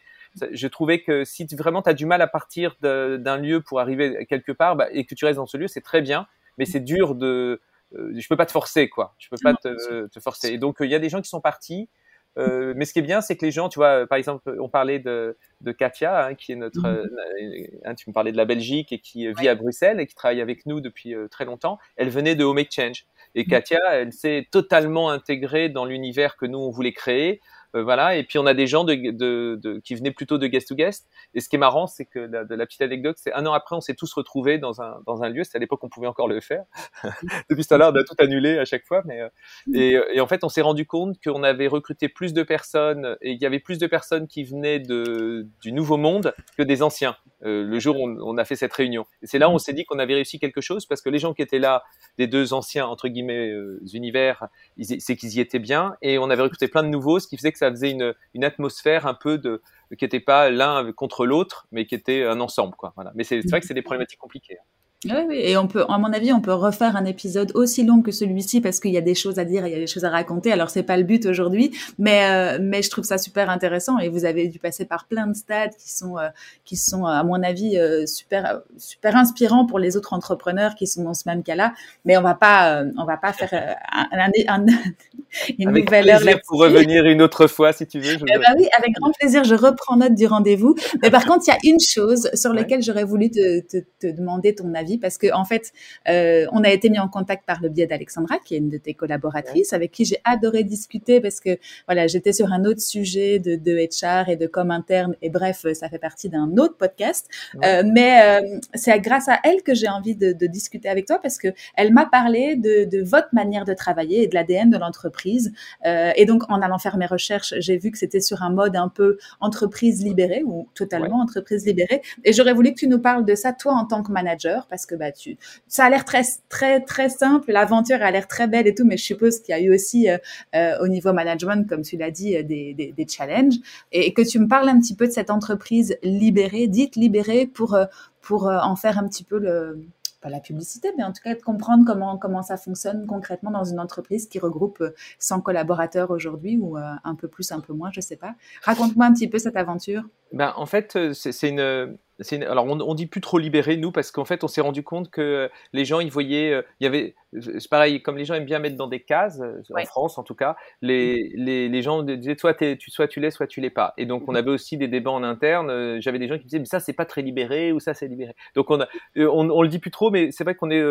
je trouvais que si vraiment tu as du mal à partir d'un lieu pour arriver quelque part bah, et que tu restes dans ce lieu, c'est très bien, mais c'est dur de. Euh, je peux pas te forcer, quoi. Je peux pas te, te forcer. Et donc il y a des gens qui sont partis. Euh, mais ce qui est bien, c'est que les gens, tu vois, par exemple, on parlait de, de Katia, hein, qui est notre, mhm. euh, hein, tu me parlais de la Belgique et qui vit à Bruxelles et qui travaille avec nous depuis euh, très longtemps. Elle venait de Home Exchange. Et mhm. Katia, elle s'est totalement intégrée dans l'univers que nous, on voulait créer. Euh, voilà. Et puis on a des gens qui venaient plutôt de guest to guest. Et ce qui est marrant, c'est que la, de la petite anecdote, c'est un an après, on s'est tous retrouvés dans un, dans un lieu. C'est à l'époque qu'on pouvait encore le faire. (laughs) Depuis ce temps-là, on a tout annulé à chaque fois. Mais, euh, et, en fait, on s'est rendu compte qu'on avait recruté plus de personnes et il y avait plus de personnes qui venaient du nouveau monde que des anciens. Euh, le jour où on, on, a fait cette réunion. Et c'est là où on s'est dit qu'on avait réussi quelque chose parce que les gens qui étaient là, des deux anciens entre guillemets univers, c'est qu'ils y étaient bien et on avait recruté plein de nouveaux, ce qui faisait que ça faisait une, atmosphère un peu de qui n'était pas l'un contre l'autre, mais qui était un ensemble, quoi. Mais c'est vrai que c'est des problématiques compliquées. Hein. Oui, oui, et on peut, à mon avis, on peut refaire un épisode aussi long que celui-ci parce qu'il y a des choses à dire, il y a des choses à raconter. Alors c'est pas le but aujourd'hui, mais euh, mais je trouve ça super intéressant et vous avez dû passer par plein de stades qui sont euh, qui sont à mon avis euh, super super inspirants pour les autres entrepreneurs qui sont dans ce même cas-là. Mais on va pas on va pas faire un, un, (laughs) une avec nouvelle heure pour revenir une autre fois si tu veux. Je (laughs) ben oui, avec grand plaisir. Je reprends note du rendez-vous. Mais par contre, il y a une chose sur laquelle j'aurais voulu te, te, te demander ton avis parce que en fait, euh, on a été mis en contact par le biais d'Alexandra, qui est une de tes collaboratrices, avec qui j'ai adoré discuter parce que voilà, j'étais sur un autre sujet de, de HR et de com interne et bref, ça fait partie d'un autre podcast. Euh, mais euh, c'est grâce à elle que j'ai envie de, de, discuter avec toi parce que elle m'a parlé de, de, votre manière de travailler et de l'ADN de l'entreprise. Euh, et donc, en allant faire mes recherches, j'ai vu que c'était sur un mode un peu entreprise libérée ou totalement entreprise libérée. Et j'aurais voulu que tu nous parles de ça, toi, en tant que manager, parce que bah, ça a l'air très, très, très simple, l'aventure a l'air très belle et tout, mais je suppose qu'il y a eu aussi euh, euh, au niveau management, comme tu l'as dit, euh, des, des, des, challenges. Et, que tu me parles un petit peu de cette entreprise libérée, dite libérée, pour, pour en faire un petit peu le, pas la publicité, mais en tout cas de comprendre comment, comment ça fonctionne concrètement dans une entreprise qui regroupe 100 collaborateurs aujourd'hui ou un peu plus, un peu moins, je sais pas. Raconte-moi un petit peu cette aventure. Ben, en fait, c'est une, alors on, on, dit plus trop libéré nous parce qu'en fait on s'est rendu compte que les gens ils voyaient euh, il y avait c'est pareil comme les gens aiment bien mettre dans des cases euh, en France en tout cas les, les, les gens disaient soit tu soit tu l'es soit tu l'es pas. Et donc on mm-hmm. avait aussi des débats en interne euh, j'avais des gens qui disaient mais ça c'est pas très libéré ou ça c'est libéré. Donc on, a, on, on le dit plus trop mais c'est vrai qu'on est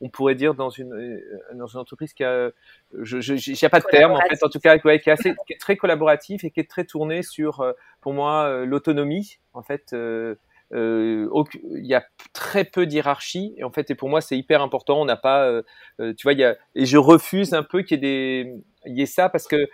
on pourrait dire dans une dans une entreprise qui a je je a pas de terme en fait en tout cas qui, est assez qui est très collaboratif et qui est très tourné sur pour moi l'autonomie en fait euh, il y a très peu d'hierarchie et en fait et pour moi c'est hyper important. On n'a pas euh, euh, tu vois il y a et je refuse un peu qu'il y ait des y ait ça parce que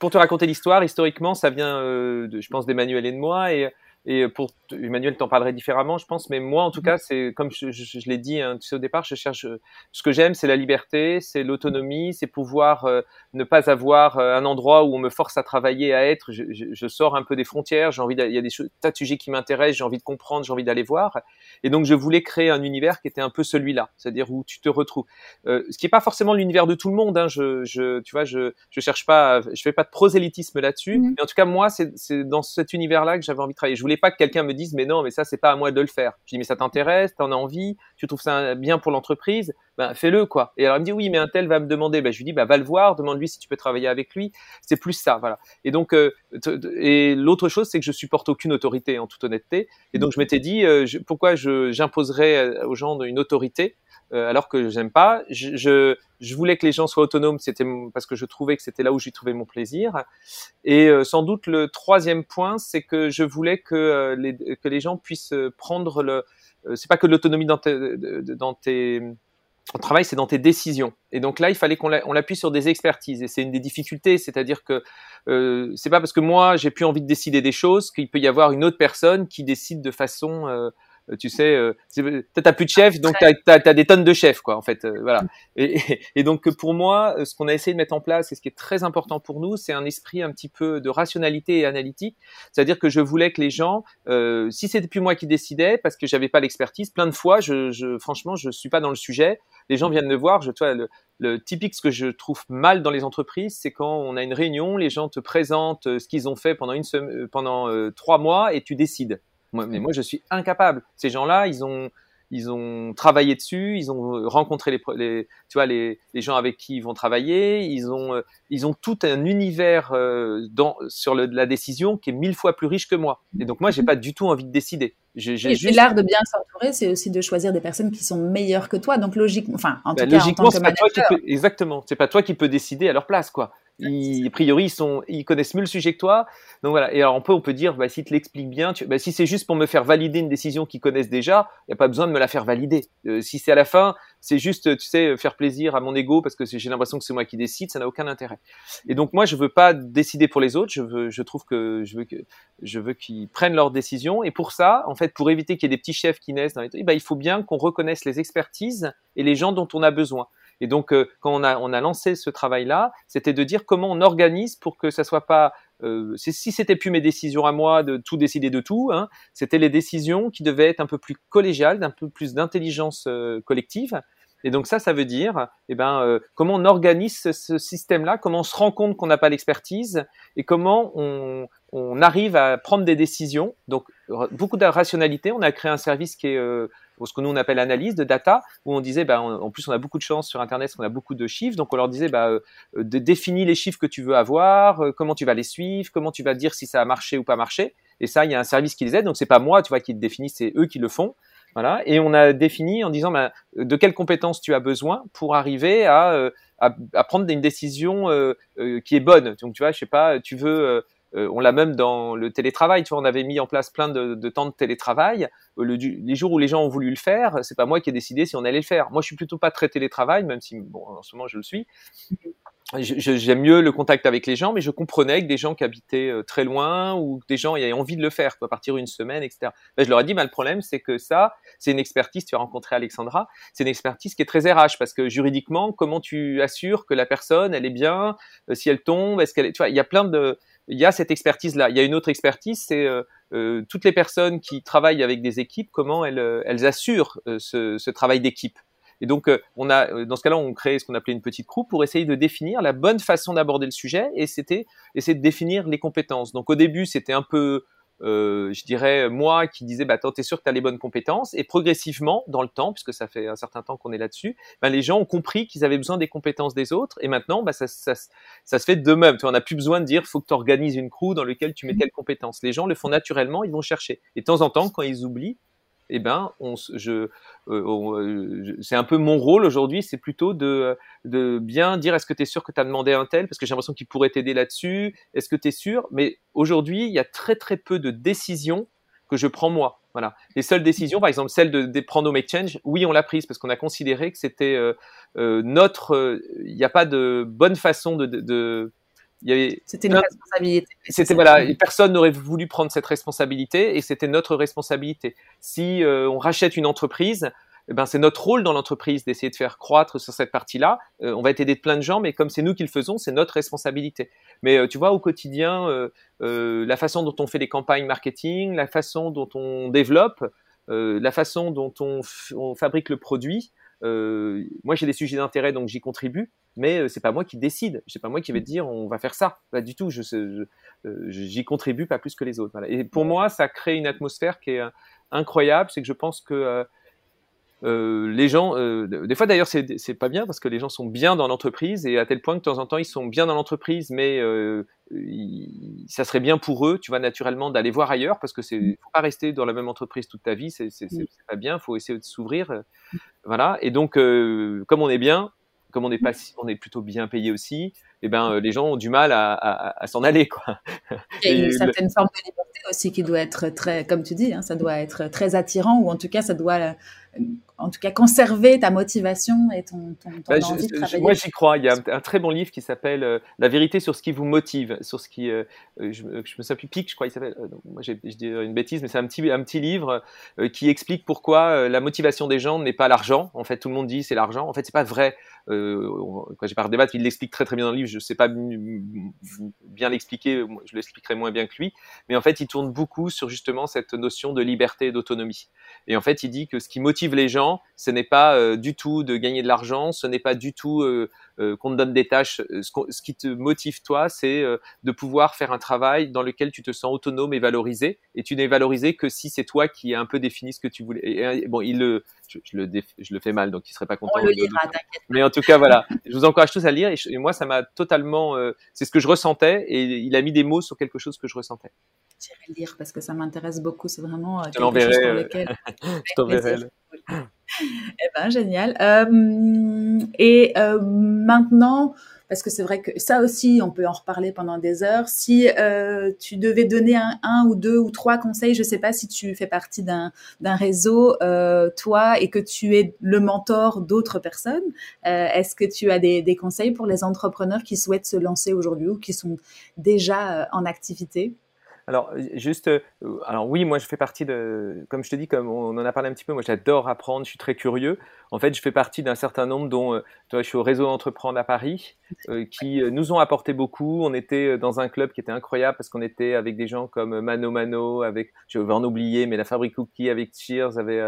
pour te raconter l'histoire historiquement ça vient de, je pense d'Emmanuel et de moi et et pour Emmanuel t'en parlerait différemment, je pense, mais moi en tout mmh. cas, c'est comme je, je, je l'ai dit hein, tu sais, au départ, je cherche ce que j'aime, c'est la liberté, c'est l'autonomie, c'est pouvoir euh, ne pas avoir euh, un endroit où on me force à travailler, à être. Je, je sors un peu des frontières, j'ai envie, il y a des tas de sujets qui m'intéressent, j'ai envie de comprendre, j'ai envie d'aller voir, et donc je voulais créer un univers qui était un peu celui-là, c'est-à-dire où tu te retrouves. Euh, ce qui est pas forcément l'univers de tout le monde, hein, je, je, tu vois, je, je cherche pas, je fais pas de prosélytisme là-dessus, mmh. mais en tout cas moi, c'est dans cet univers-là que j'avais envie de travailler. Je voulais pas que quelqu'un me dise mais non, mais ça c'est pas à moi de le faire. Je dis mais ça t'intéresse, t'en as envie, tu trouves ça bien pour l'entreprise, ben fais-le quoi. Et alors il me dit oui mais un tel va me demander, ben je lui dis bah va le voir, demande-lui si tu peux travailler avec lui. C'est plus ça, voilà. Et donc euh, et l'autre chose c'est que je supporte aucune autorité en toute honnêteté. Et donc je m'étais dit euh, pourquoi j'imposerais euh, aux gens une autorité euh, alors que j'aime pas. Je, je, je, voulais que les gens soient autonomes, c'était parce que je trouvais que c'était là où j'y trouvais mon plaisir. Et euh, sans doute le troisième point, c'est que je voulais que euh, les, que les gens puissent prendre le. c'est pas que l'autonomie dans dans tes on travaille, c'est dans tes décisions. Et donc là, il fallait qu'on l'appuie sur des expertises. Et c'est une des difficultés, c'est-à-dire que euh, c'est pas parce que moi j'ai plus envie de décider des choses qu'il peut y avoir une autre personne qui décide de façon euh, tu sais, euh, t'as plus de chef, donc t'as as, des tonnes de chefs, quoi, en fait, euh, voilà. Et, et, donc pour moi, ce qu'on a essayé de mettre en place, et ce qui est très important pour nous, c'est un esprit un petit peu de rationalité et analytique. C'est-à-dire que je voulais que les gens, euh, si c'était plus moi qui décidais, parce que j'avais pas l'expertise, plein de fois, je, je, franchement, je suis pas dans le sujet. Les gens viennent me voir, je, toi, le, le typique, ce que je trouve mal dans les entreprises, c'est quand on a une réunion, les gens te présentent ce qu'ils ont fait pendant une semaine, pendant trois mois, et tu décides mais moi, je suis incapable. Ces gens-là, ils ont, ils ont travaillé dessus, ils ont rencontré les, les tu vois, les, les, gens avec qui ils vont travailler, ils ont, euh, ils ont tout un univers euh, dans, sur le, la décision qui est mille fois plus riche que moi. Et donc moi, j'ai pas du tout envie de décider. J'ai, juste... l'art de bien s'entourer, c'est aussi de choisir des personnes qui sont meilleures que toi. Donc logiquement, enfin, en bah, tout cas, en tant que manager. Toi qui exactement. C'est pas toi qui peux décider à leur place, quoi. Ils, a priori, ils, sont, ils connaissent mieux le sujet que toi. Donc voilà. Et alors, on peut, on peut dire, bah, si te l'explique bien, tu, bah, si c'est juste pour me faire valider une décision qu'ils connaissent déjà, il n'y a pas besoin de me la faire valider. Euh, si c'est à la fin, c'est juste, tu sais, faire plaisir à mon ego parce que j'ai l'impression que c'est moi qui décide, ça n'a aucun intérêt. Et donc moi, je veux pas décider pour les autres. Je veux, je trouve que je veux que je veux qu'ils prennent leurs décisions. Et pour ça, en fait, pour éviter qu'il y ait des petits chefs qui naissent dans les, bah, il faut bien qu'on reconnaisse les expertises et les gens dont on a besoin. Et donc, euh, quand on a, on a lancé ce travail-là, c'était de dire comment on organise pour que ça soit pas euh, si c'était plus mes décisions à moi de tout décider de tout, hein, c'était les décisions qui devaient être un peu plus collégiales, d'un peu plus d'intelligence euh, collective. Et donc ça, ça veut dire, eh ben, euh, comment on organise ce, système-là, comment on se rend compte qu'on n'a pas l'expertise, et comment on, on, arrive à prendre des décisions. Donc beaucoup de rationalité. On a créé un service qui est euh, ce que nous on appelle analyse de data, où on disait, bah, en plus on a beaucoup de chance sur Internet, parce a beaucoup de chiffres, donc on leur disait, bah, euh, de définir les chiffres que tu veux avoir, euh, comment tu vas les suivre, comment tu vas dire si ça a marché ou pas marché. Et ça, il y a un service qui les aide, donc c'est pas moi, tu vois, qui le définit, c'est eux qui le font. Voilà. Et on a défini en disant bah, de quelles compétences tu as besoin pour arriver à, euh, à, à prendre une décision qui est bonne. Donc tu vois, je sais pas, tu veux euh, on l'a même dans le télétravail. Tu vois, on avait mis en place plein de, temps de télétravail. Euh, les jours où les gens ont voulu le faire, c'est pas moi qui ai décidé si on allait le faire. Moi, je suis plutôt pas très télétravail, même si bon, en ce moment je le suis. J'aime mieux le contact avec les gens, mais je comprenais que des gens qui habitaient euh, très loin ou des gens avaient envie de le faire, quoi, partir une semaine, etc. Ben, je leur ai dit, bah, le problème, c'est que ça, c'est une expertise. Tu as rencontré Alexandra, c'est une expertise qui est très RH parce que juridiquement, comment tu assures que la personne, elle est bien, si elle tombe, est-ce qu'elle est, tu vois, il y a plein de il y a cette expertise-là. Il y a une autre expertise, c'est euh, euh, toutes les personnes qui travaillent avec des équipes, comment elles, euh, assurent ce, travail d'équipe. Et donc, dans ce cas-là, on crée ce qu'on appelait une petite groupe pour essayer de définir la bonne façon d'aborder le sujet. Et c'était essayer de définir les compétences. Donc, au début, c'était un peu euh, je dirais moi qui disais bah t'es sûr que tu as les bonnes compétences? Et progressivement dans le temps puisque ça fait un certain temps qu'on est là-dessus bah, les gens ont compris qu'ils avaient besoin des compétences des autres. Et maintenant bah, ça, ça, ça se fait de même. Tu on n'a plus besoin de dire faut que tu organises une crew dans laquelle tu mets telle compétence. Les gens le font naturellement ils vont chercher. Et de temps en temps quand ils oublient eh ben, euh, euh, c'est un peu mon rôle aujourd'hui, c'est plutôt de, bien dire est-ce que tu es sûr que tu as demandé un tel, parce que j'ai l'impression qu'il pourrait t'aider là-dessus, est-ce que tu es sûr? Mais aujourd'hui, il y a très très peu de décisions que je prends moi. Voilà. Les seules décisions, par exemple celle de, prendre au Make Change, oui, on l'a prise parce qu'on a considéré que c'était euh, notre. Il n'y a pas de bonne façon de c'était une responsabilité. C'était voilà, personne n'aurait voulu prendre cette responsabilité et c'était notre responsabilité. Si euh, on rachète une entreprise, eh ben c'est notre rôle dans l'entreprise d'essayer de faire croître sur cette partie-là. Euh, on va être aidé de plein de gens, mais comme c'est nous qui le faisons, c'est notre responsabilité. Mais euh, tu vois, au quotidien, la façon dont on fait les campagnes marketing, la façon dont on développe, la façon dont on, on fabrique le produit, moi j'ai des sujets d'intérêt donc j'y contribue, mais euh, c'est pas moi qui décide. C'est pas moi qui vais te dire on va faire ça. Pas du tout. Je, euh, j'y contribue pas plus que les autres. Voilà. Et pour moi, ça crée une atmosphère qui est incroyable. C'est que je pense que euh, les gens, euh, des fois d'ailleurs c'est, pas bien parce que les gens sont bien dans l'entreprise et à tel point que de temps en temps ils sont bien dans l'entreprise, mais euh, ça serait bien pour eux, tu vois, naturellement d'aller voir ailleurs parce que c'est mm. faut pas rester dans la même entreprise toute ta vie, c'est, pas bien, faut essayer de s'ouvrir, voilà. Et donc comme on est bien, comme on est pas, on est plutôt bien payé aussi, eh ben les gens ont du mal à, à, à s'en aller quoi. Il y a une certaine forme de liberté aussi qui doit être très, comme tu dis, hein, ça doit être très attirant ou en tout cas ça doit en tout cas conserver ta motivation et ton, ton, bah, envie de travailler. Moi, j'y crois. Il y a un, très bon livre qui s'appelle La vérité sur ce qui vous motive, sur ce qui, je, je, me souviens plus pique, je crois, il s'appelle. moi, je dis une bêtise, mais c'est un petit, un petit livre qui explique pourquoi la motivation des gens n'est pas l'argent. En fait, tout le monde dit c'est l'argent. En fait, c'est pas vrai. quand j'ai pas débattre, il l'explique très très bien dans le livre. Je sais pas bien l'expliquer, je l'expliquerai moins bien que lui. Mais en fait, il tourne beaucoup sur justement cette notion de liberté et d'autonomie. Et en fait, il dit que ce qui motive les gens, ce n'est pas euh, du tout de gagner de l'argent, ce n'est pas du tout euh, qu'on te donne des tâches. Ce, qui te motive toi, c'est de pouvoir faire un travail dans lequel tu te sens autonome et valorisé. Et tu n'es valorisé que si c'est toi qui as un peu défini ce que tu voulais. bon, il le, je, le, je le fais mal, donc il serait pas content. On le lira, Mais en tout cas, voilà. (laughs) je vous encourage tous à lire. Et, moi, ça m'a totalement, c'est ce que je ressentais. Et il a mis des mots sur quelque chose que je ressentais. J'irai le lire parce que ça m'intéresse beaucoup. C'est vraiment quelque chose pour lequel. (laughs) je t'enverrai. (laughs) Eh ben, génial. Euh, et euh, maintenant, parce que c'est vrai que ça aussi, on peut en reparler pendant des heures. Si euh, tu devais donner un, ou deux ou trois conseils, je ne sais pas si tu fais partie d'un réseau, toi, et que tu es le mentor d'autres personnes, est-ce que tu as des, des, conseils pour les entrepreneurs qui souhaitent se lancer aujourd'hui ou qui sont déjà en activité? Alors, juste, euh, alors oui, moi je fais partie de, comme je te dis, comme on en a parlé un petit peu, moi j'adore apprendre, je suis très curieux. En fait, je fais partie d'un certain nombre dont, euh, toi, je suis au réseau Entreprendre à Paris, euh, qui nous ont apporté beaucoup. On était dans un club qui était incroyable parce qu'on était avec des gens comme Mano Mano, avec, je vais en oublier, mais la Fabrique Cookie, avec Cheers, avec,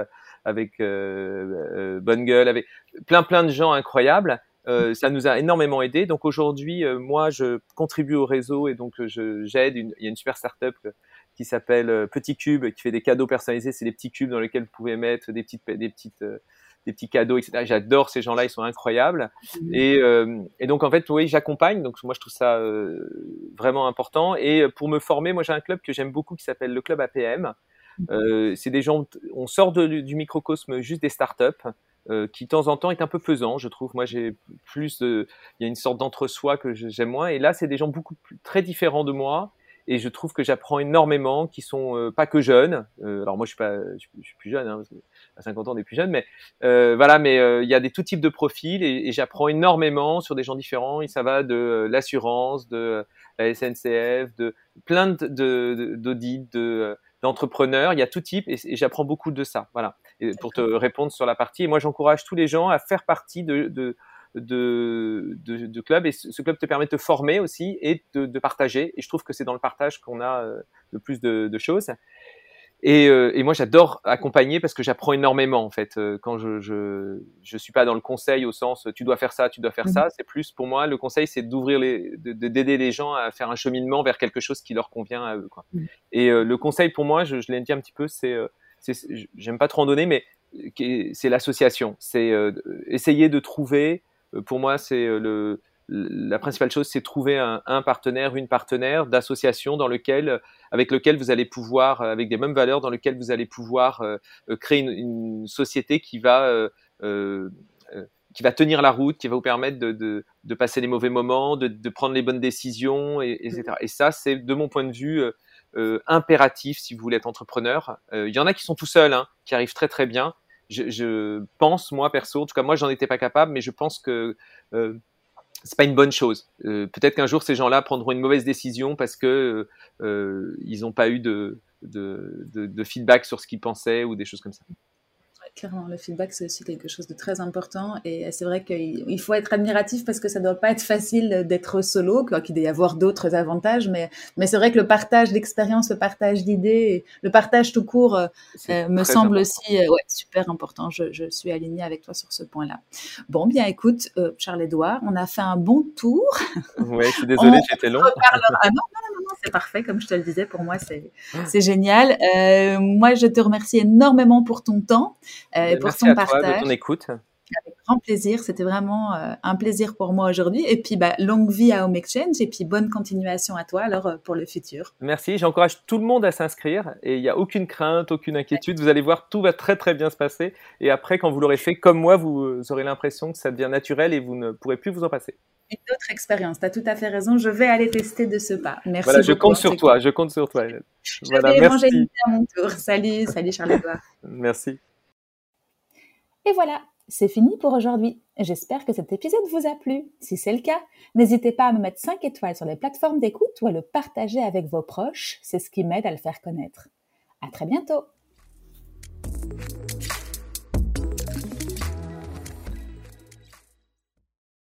avec Bonne Gueule, avec plein plein de gens incroyables. Euh, ça nous a énormément aidé. Donc aujourd'hui, euh, moi, je contribue au réseau et donc j'aide. Il y a une super startup qui s'appelle Petit Cube qui fait des cadeaux personnalisés. C'est des petits cubes dans lesquels vous pouvez mettre des petites, des petites, des petits cadeaux, etc. J'adore ces gens-là, ils sont incroyables. Mmh. Et, et, donc en fait, oui, j'accompagne. Donc moi, je trouve ça vraiment important. Et pour me former, moi, j'ai un club que j'aime beaucoup qui s'appelle le club APM. Mmh. Euh, c'est des gens, on sort de, du microcosme juste des startups. Euh, qui de temps en temps est un peu pesant, je trouve. Moi, j'ai plus de, il y a une sorte d'entre-soi que j'aime moins. Et là, c'est des gens beaucoup plus, très différents de moi. Et je trouve que j'apprends énormément, qui sont euh, pas que jeunes. Euh, alors moi, je suis pas, je, suis plus jeune, hein, à 50 ans, on est plus jeune, mais voilà. Mais il y a des tout types de profils et, j'apprends énormément sur des gens différents. Et ça va de l'assurance, de la SNCF, de plein de d'audits, de, d'entrepreneurs. Il y a tout type et, et j'apprends beaucoup de ça. Voilà pour te répondre sur la partie. Et moi, j'encourage tous les gens à faire partie de, de, de, de, club. Et ce, club te permet de te former aussi et de, de partager. Et je trouve que c'est dans le partage qu'on a euh, le plus de, de choses. Et, euh, et, moi, j'adore accompagner parce que j'apprends énormément en fait. Euh, quand je, je je suis pas dans le conseil au sens tu dois faire ça, tu dois faire ça. Mhm. C'est plus pour moi le conseil, c'est d'ouvrir les, d'aider les gens à faire un cheminement vers quelque chose qui leur convient à eux. Quoi. Mhm. Et le conseil pour moi, je, je l'ai dit un petit peu, c'est j'aime pas trop en donner, mais c'est l'association. C'est euh, essayer de trouver, euh, pour moi, c'est euh, le, la principale chose, c'est trouver un, partenaire, une partenaire d'association dans lequel, avec lequel vous allez pouvoir, avec des mêmes valeurs, dans lequel vous allez pouvoir créer une, société qui va qui va tenir la route, qui va vous permettre de, de, de passer les mauvais moments, de, de, prendre les bonnes décisions, et, etc. Et ça, c'est de mon point de vue euh, impératif si vous voulez être entrepreneur. Euh, il y en a qui sont tout seuls, hein, qui arrivent très très bien. Je, je, pense, moi perso, en tout cas moi j'en étais pas capable, mais je pense que euh, c'est pas une bonne chose. Euh, peut-être qu'un jour ces gens-là prendront une mauvaise décision parce que euh, ils n'ont pas eu de, feedback sur ce qu'ils pensaient ou des choses comme ça clairement, le feedback, c'est aussi quelque chose de très important. Et c'est vrai qu'il faut être admiratif parce que ça ne doit pas être facile d'être solo, qu'il doit y avoir d'autres avantages. Mais, mais c'est vrai que le partage d'expérience, le partage d'idées, le partage tout court euh, euh, me semble aussi euh, ouais, super important. Je, je, suis alignée avec toi sur ce point-là. Bon, bien écoute, Charles-Édouard, on a fait un bon tour. Oui, je suis désolée, (laughs) j'étais long. Ah non, non, non, c'est parfait. Comme je te le disais, pour moi, c'est génial. moi, je te remercie énormément pour ton temps. Euh, et pour ton partage. ton écoute. Avec grand plaisir. C'était vraiment euh, un plaisir pour moi aujourd'hui. Et puis, bah, longue vie à Home Exchange et puis bonne continuation à toi alors euh, pour le futur. Merci. J'encourage tout le monde à s'inscrire et il n'y a aucune crainte, aucune inquiétude. Vous allez voir, tout va très très bien se passer. Et après, quand vous l'aurez fait comme moi, vous aurez l'impression que ça devient naturel et vous ne pourrez plus vous en passer une autre expérience. Tu as tout à fait raison. Je vais aller tester de ce pas. Merci. Voilà, je compte sur toi. Je compte sur toi, Hélène. Je vais manger à mon tour. Salut, salut Charles-Edouard. (laughs) merci. Et voilà, c'est fini pour aujourd'hui. J'espère que cet épisode vous a plu. Si c'est le cas, n'hésitez pas à me mettre 5 étoiles sur les plateformes d'écoute ou à le partager avec vos proches. C'est ce qui m'aide à le faire connaître. À très bientôt!